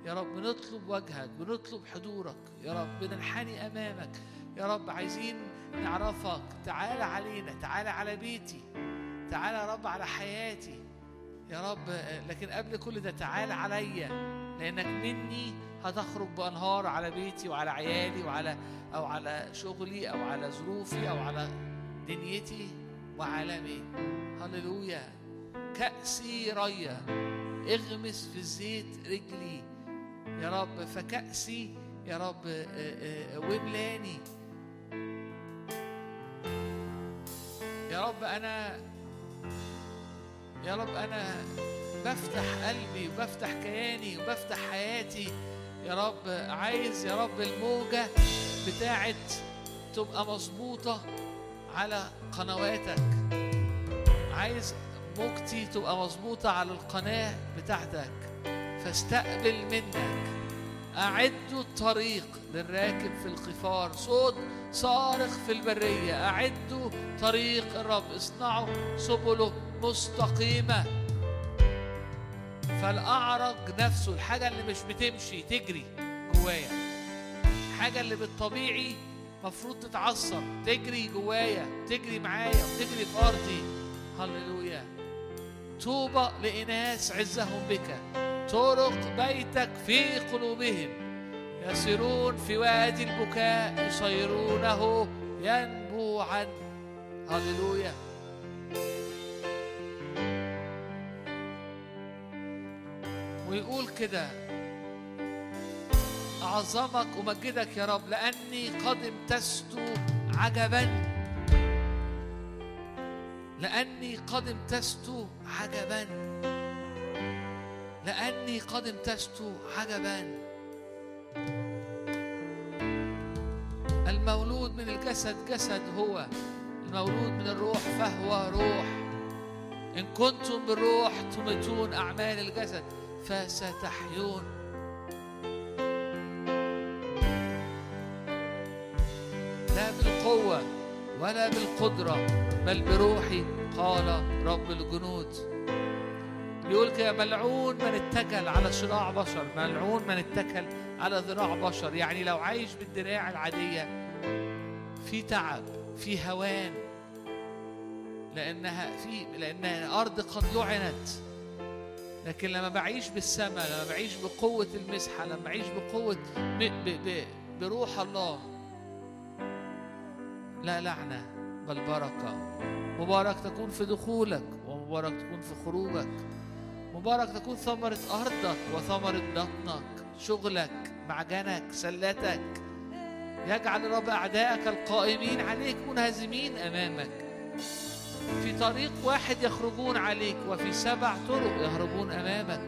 يا رب. بنطلب وجهك بنطلب حضورك يا رب. بننحني أمامك يا رب. عايزين نعرفك. تعال علينا تعال على بيتي تعال يا رب على حياتي يا رب. لكن قبل كل ده تعال عليا. لأنك مني هتخرج بأنهار على بيتي وعلى عيالي وعلى أو على شغلي أو على ظروفي أو على دنيتي وعالمي هللويا. كأسي ريا اغمس في زيت رجلي. يا رب فكأسي يا رب آه، آه، وملاني يا رب أنا يا رب أنا بفتح قلبي وبفتح كياني وبفتح حياتي. يا رب عايز يا رب الموجة بتاعت تبقى مظبوطة على قنواتك. عايز موجتي تبقى مظبوطة على القناة بتاعتك. فاستقبل منك. أعدوا الطريق للراكب في القفار صوت صارخ في البرية. أعدوا طريق الرب. اصنعوا سبله مستقيمة. فالأعرج نفسه الحاجة اللي مش بتمشي تجري جوايا. الحاجة اللي بالطبيعي مفروض تتعصب تجري جوايا تجري معايا وتجري في أرضي. هللويا. طوبى لإناس عزهم بك. طرق بيتك في قلوبهم. يسيرون في وادي البكاء يصيرونه ينبوعا هللويا. ويقول كده أعظمك أمجدك يا رب لأني قد امتزت عجبا. لأني قد امتزت عجبا. لأني قد امتزت عجبا. المولود من الجسد جسد هو المولود من الروح فهو روح. إن كنتم بالروح تميتون أعمال الجسد. فستحيون. لا بالقوة ولا بالقدرة بل بروحي قال رب الجنود. يقول كده ملعون من اتكل على شراع بشر ملعون من اتكل على ذراع بشر. يعني لو عايش بالدراع العادية في تعب في هوان لأنها في لأن الأرض قد لعنت. لكن لما بعيش بالسماء لما بعيش بقوة المسحة لما بعيش بقوة ب ب ب بروح الله. لا لعنة بل بركة. مبارك تكون في دخولك ومبارك تكون في خروجك. مبارك تكون ثمرة أرضك وثمرة بطنك شغلك معجنك سلتك. يجعل رب أعدائك القائمين عليك منهزمين أمامك. في طريق واحد يخرجون عليك وفي سبع طرق يهربون أمامك.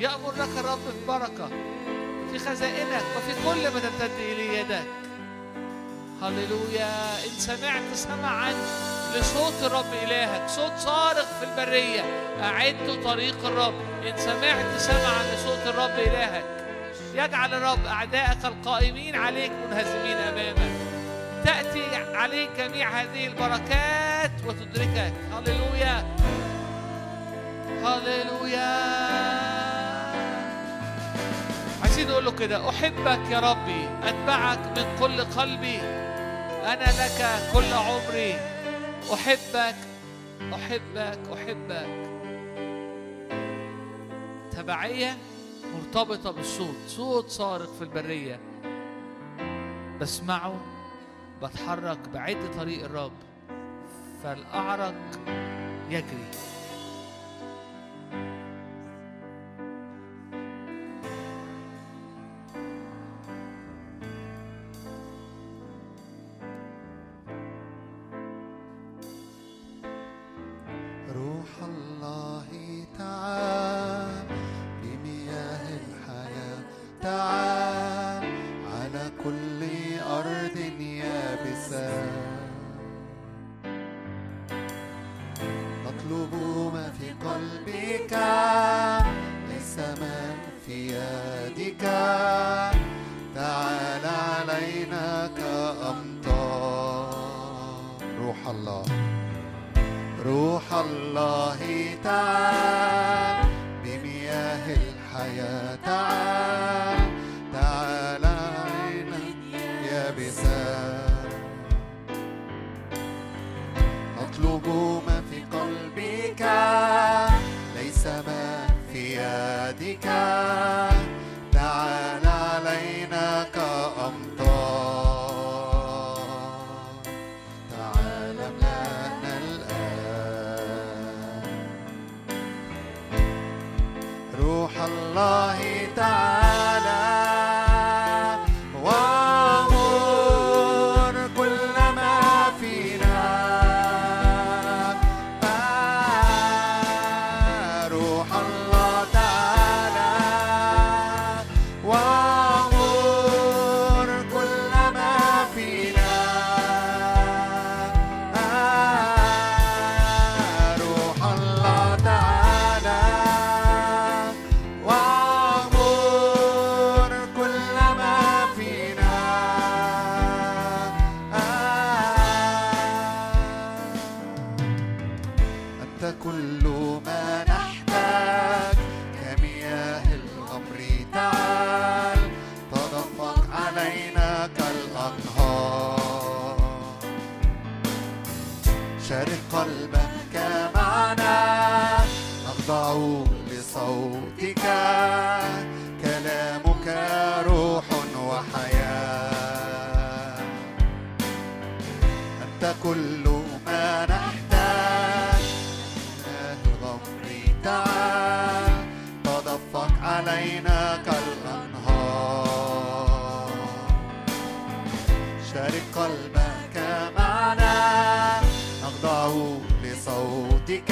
يأمر لك الرب ببركة في خزائنك وفي كل ما تمتد إليه يدك. هللويا. إن سمعت سمعا لصوت الرب إلهك صوت صارخ في البرية. أعدوا طريق الرب. إن سمعت سمعا لصوت الرب إلهك. يجعل الرب أعدائك القائمين عليك منهزمين أمامك. تأتي عليك جميع هذه البركات وتدركك. هللويا. هللويا. عايزين نقول له كده أحبك يا ربي أتبعك من كل قلبي. أنا لك كل عمري. أحبك أحبك أحبك. تبعية مرتبطة بالصوت صوت صارخ في البرية. بسمعه. بتحرك بعد طريق الرب فالأعرج يجري. بصوتك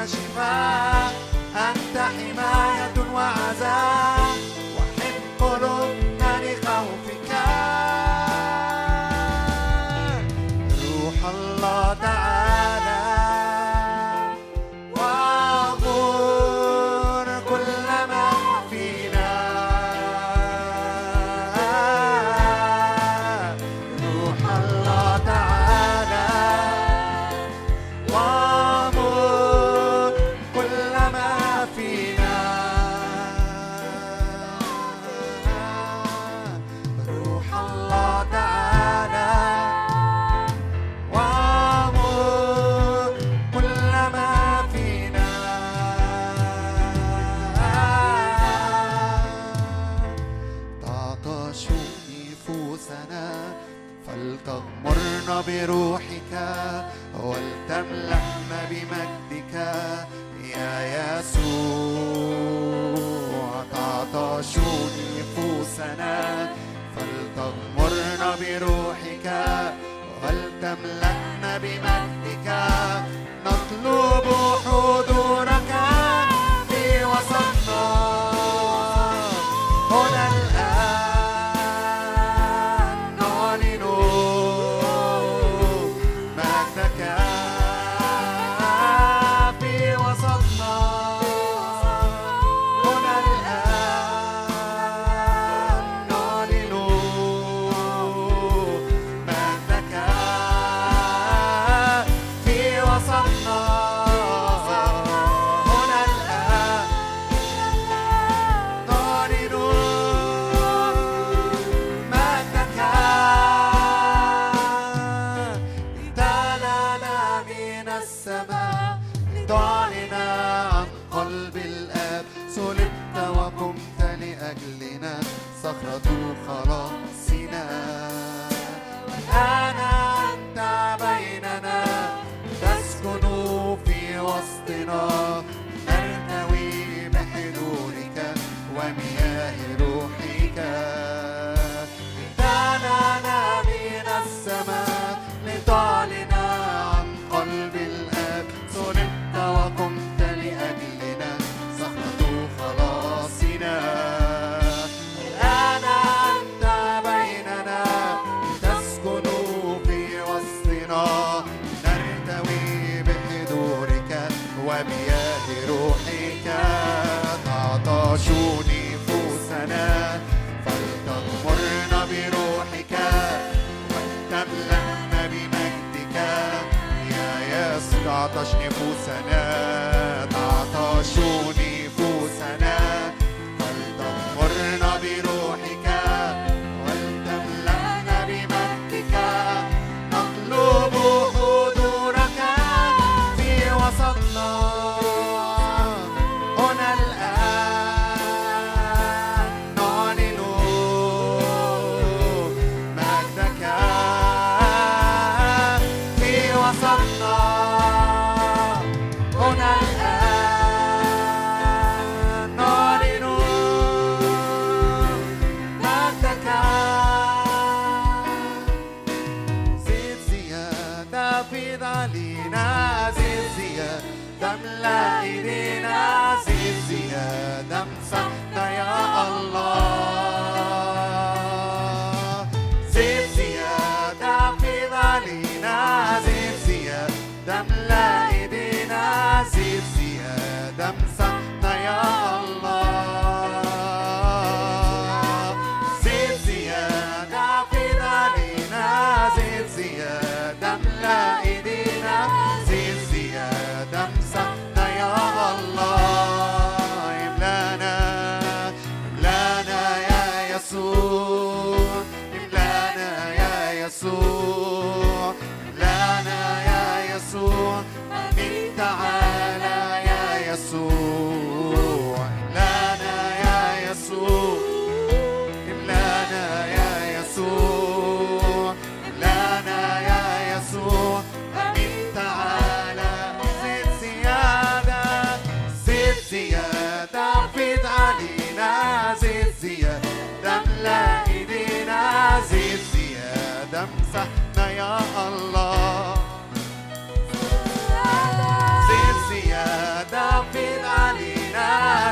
وشفاء أنت حماية وعزاء وحمق السماء لتعلن عن قلب الآب. صلبت وقمت لأجلنا. صخرة خلاصنا. والآن أنت بيننا. تسكن في وسطنا.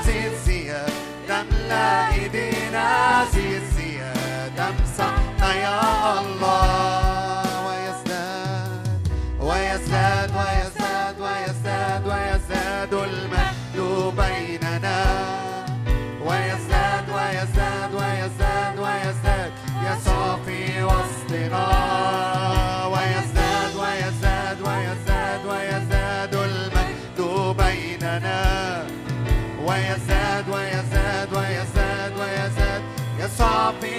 زيد زيادة املا إيدينا زيد زيادة امسحنا يا الله.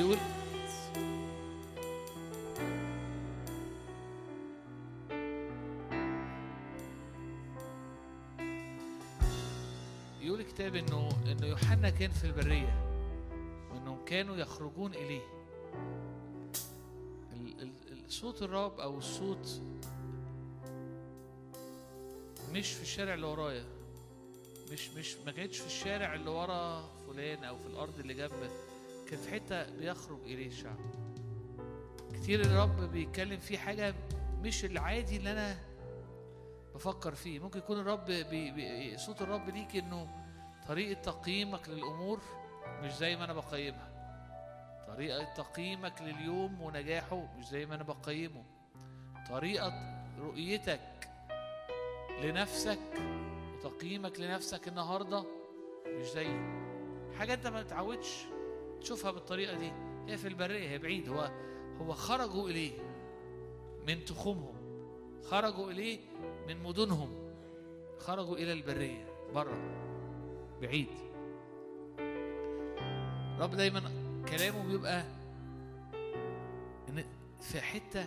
يقول يقول الكتاب انه إنه يوحنا كان في البرية وانهم كانوا يخرجون إليه. ال- ال- الصوت الرب أو الصوت مش في الشارع اللي ورايا. مش مش ما كانتش في الشارع اللي ورا فلان أو في الأرض اللي جنبك. في حتة بيخرج إليه الشعب كتير الرب بيتكلم فيه حاجة مش العادي اللي أنا بفكر فيه. ممكن يكون الرب بي بي صوت الرب ليك إنه طريقة تقييمك للأمور مش زي ما أنا بقيمها. طريقة تقييمك لليوم ونجاحه مش زي ما أنا بقيمه. طريقة رؤيتك لنفسك وتقييمك لنفسك النهارده مش زي. حاجة أنت ما تتعودش تشوفها بالطريقة دي. هي في البرية هي بعيد. هو هو خرجوا إليه من تخومهم. خرجوا إليه من مدنهم. خرجوا إلى البرية بره بعيد. رب دايما كلامه بيبقى إن في حتة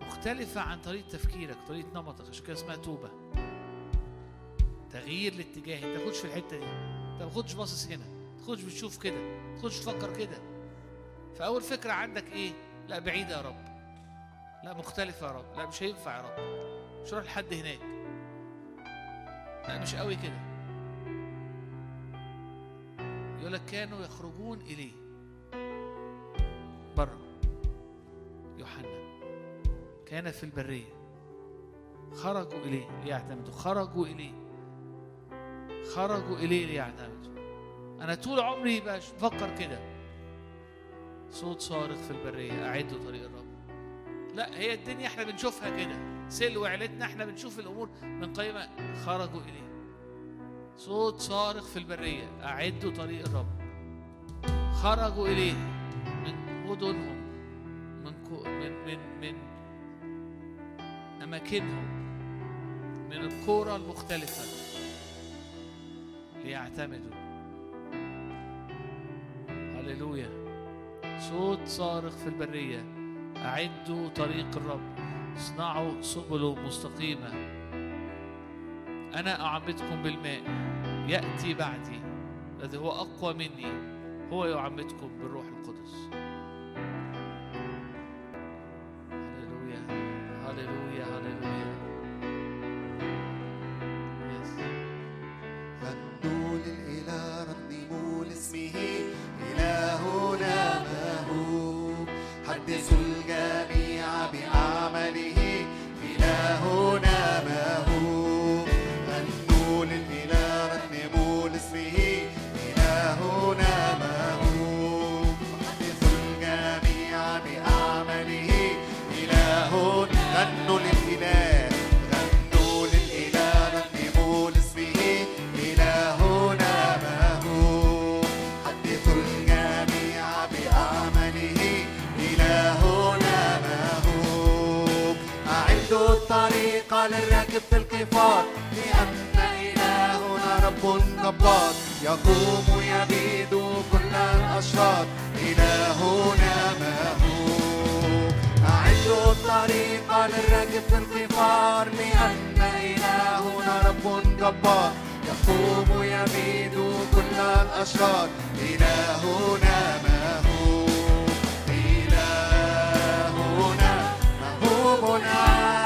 مختلفة عن طريقة تفكيرك طريقة نمطك. عشان كده اسمها توبة. تغيير الاتجاه. انت تاخدش في الحتة دي. انت تاخدش باصص هنا. تاخدش بتشوف كده ما تاخدش تفكر كده. فأول فكرة عندك إيه؟ لا بعيدة يا رب. لا مختلفة يا رب. لا مش هينفع يا رب. مش هروح لحد هناك. لا مش قوي كده. يقول لك كانوا يخرجون إليه. بره. يوحنا. كان في البرية. خرجوا إليه ليعتمدوا. خرجوا إليه. خرجوا إليه ليعتمدوا. أنا طول عمري بفكر كده. صوت صارخ في البرية. أعدوا طريق الرب. لا هي الدنيا إحنا بنشوفها كده. سلو عيلتنا إحنا بنشوف الأمور من قيمة خرجوا إليه. صوت صارخ في البرية. أعدوا طريق الرب. خرجوا إليه من مدنهم من من من من أماكنهم من القرى المختلفة. ليعتمدوا. هللويا. صوت صارخ في البرية. أعدوا طريق الرب. اصنعوا سبله مستقيمة. أنا أعمدكم بالماء. يأتي بعدي. الذي هو أقوى مني هو يعمدكم بالروح القدس. الصفات لأن إلهنا رب جبار يقوم يبيد كل الأشرار. إلهنا مهوب أعدوا الطريق للرجل في القفار لأن إلهنا رب جبار يقوم يبيد كل الأشرار. إلهنا مهوب إلهنا مهوبنا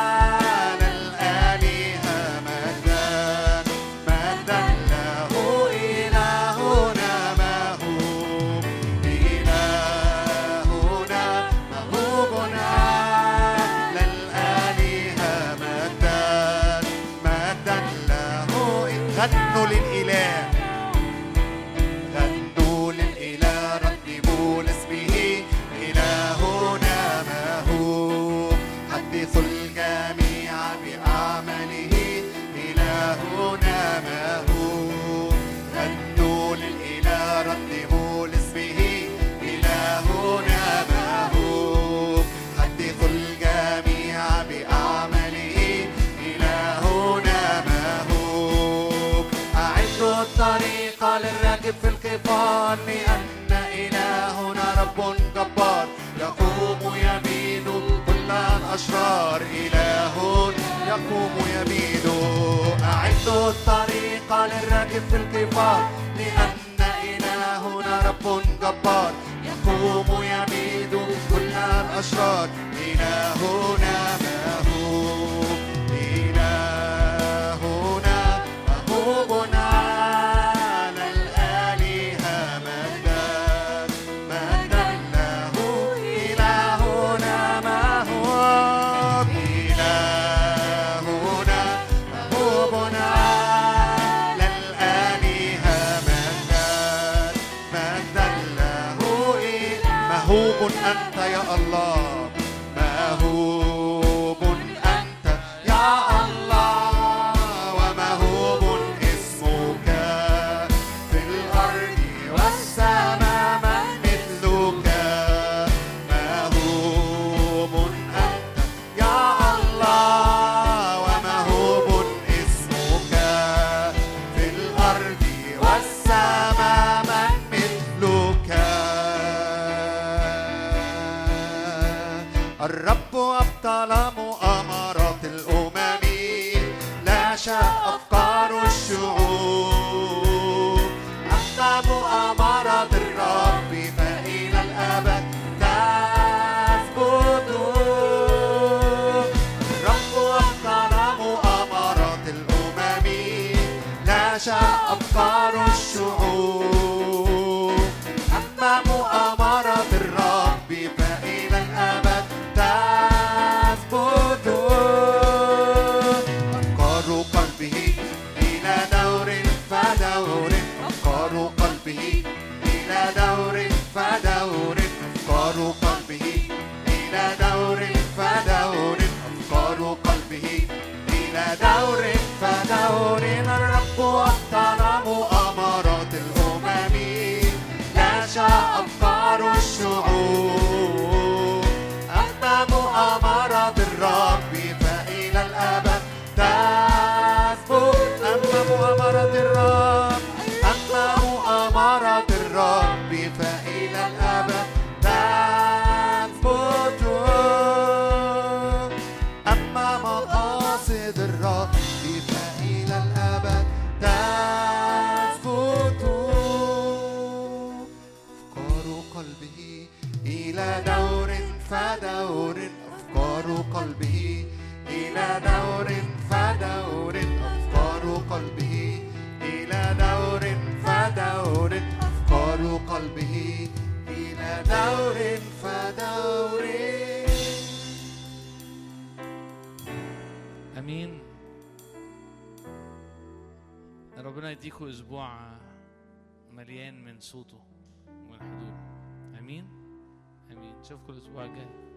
يقف الكبار لأن إلهنا رب جبار. يقوم يميد كل الأشرار. إلهنا ما هو مليان من صوته ومن حضوره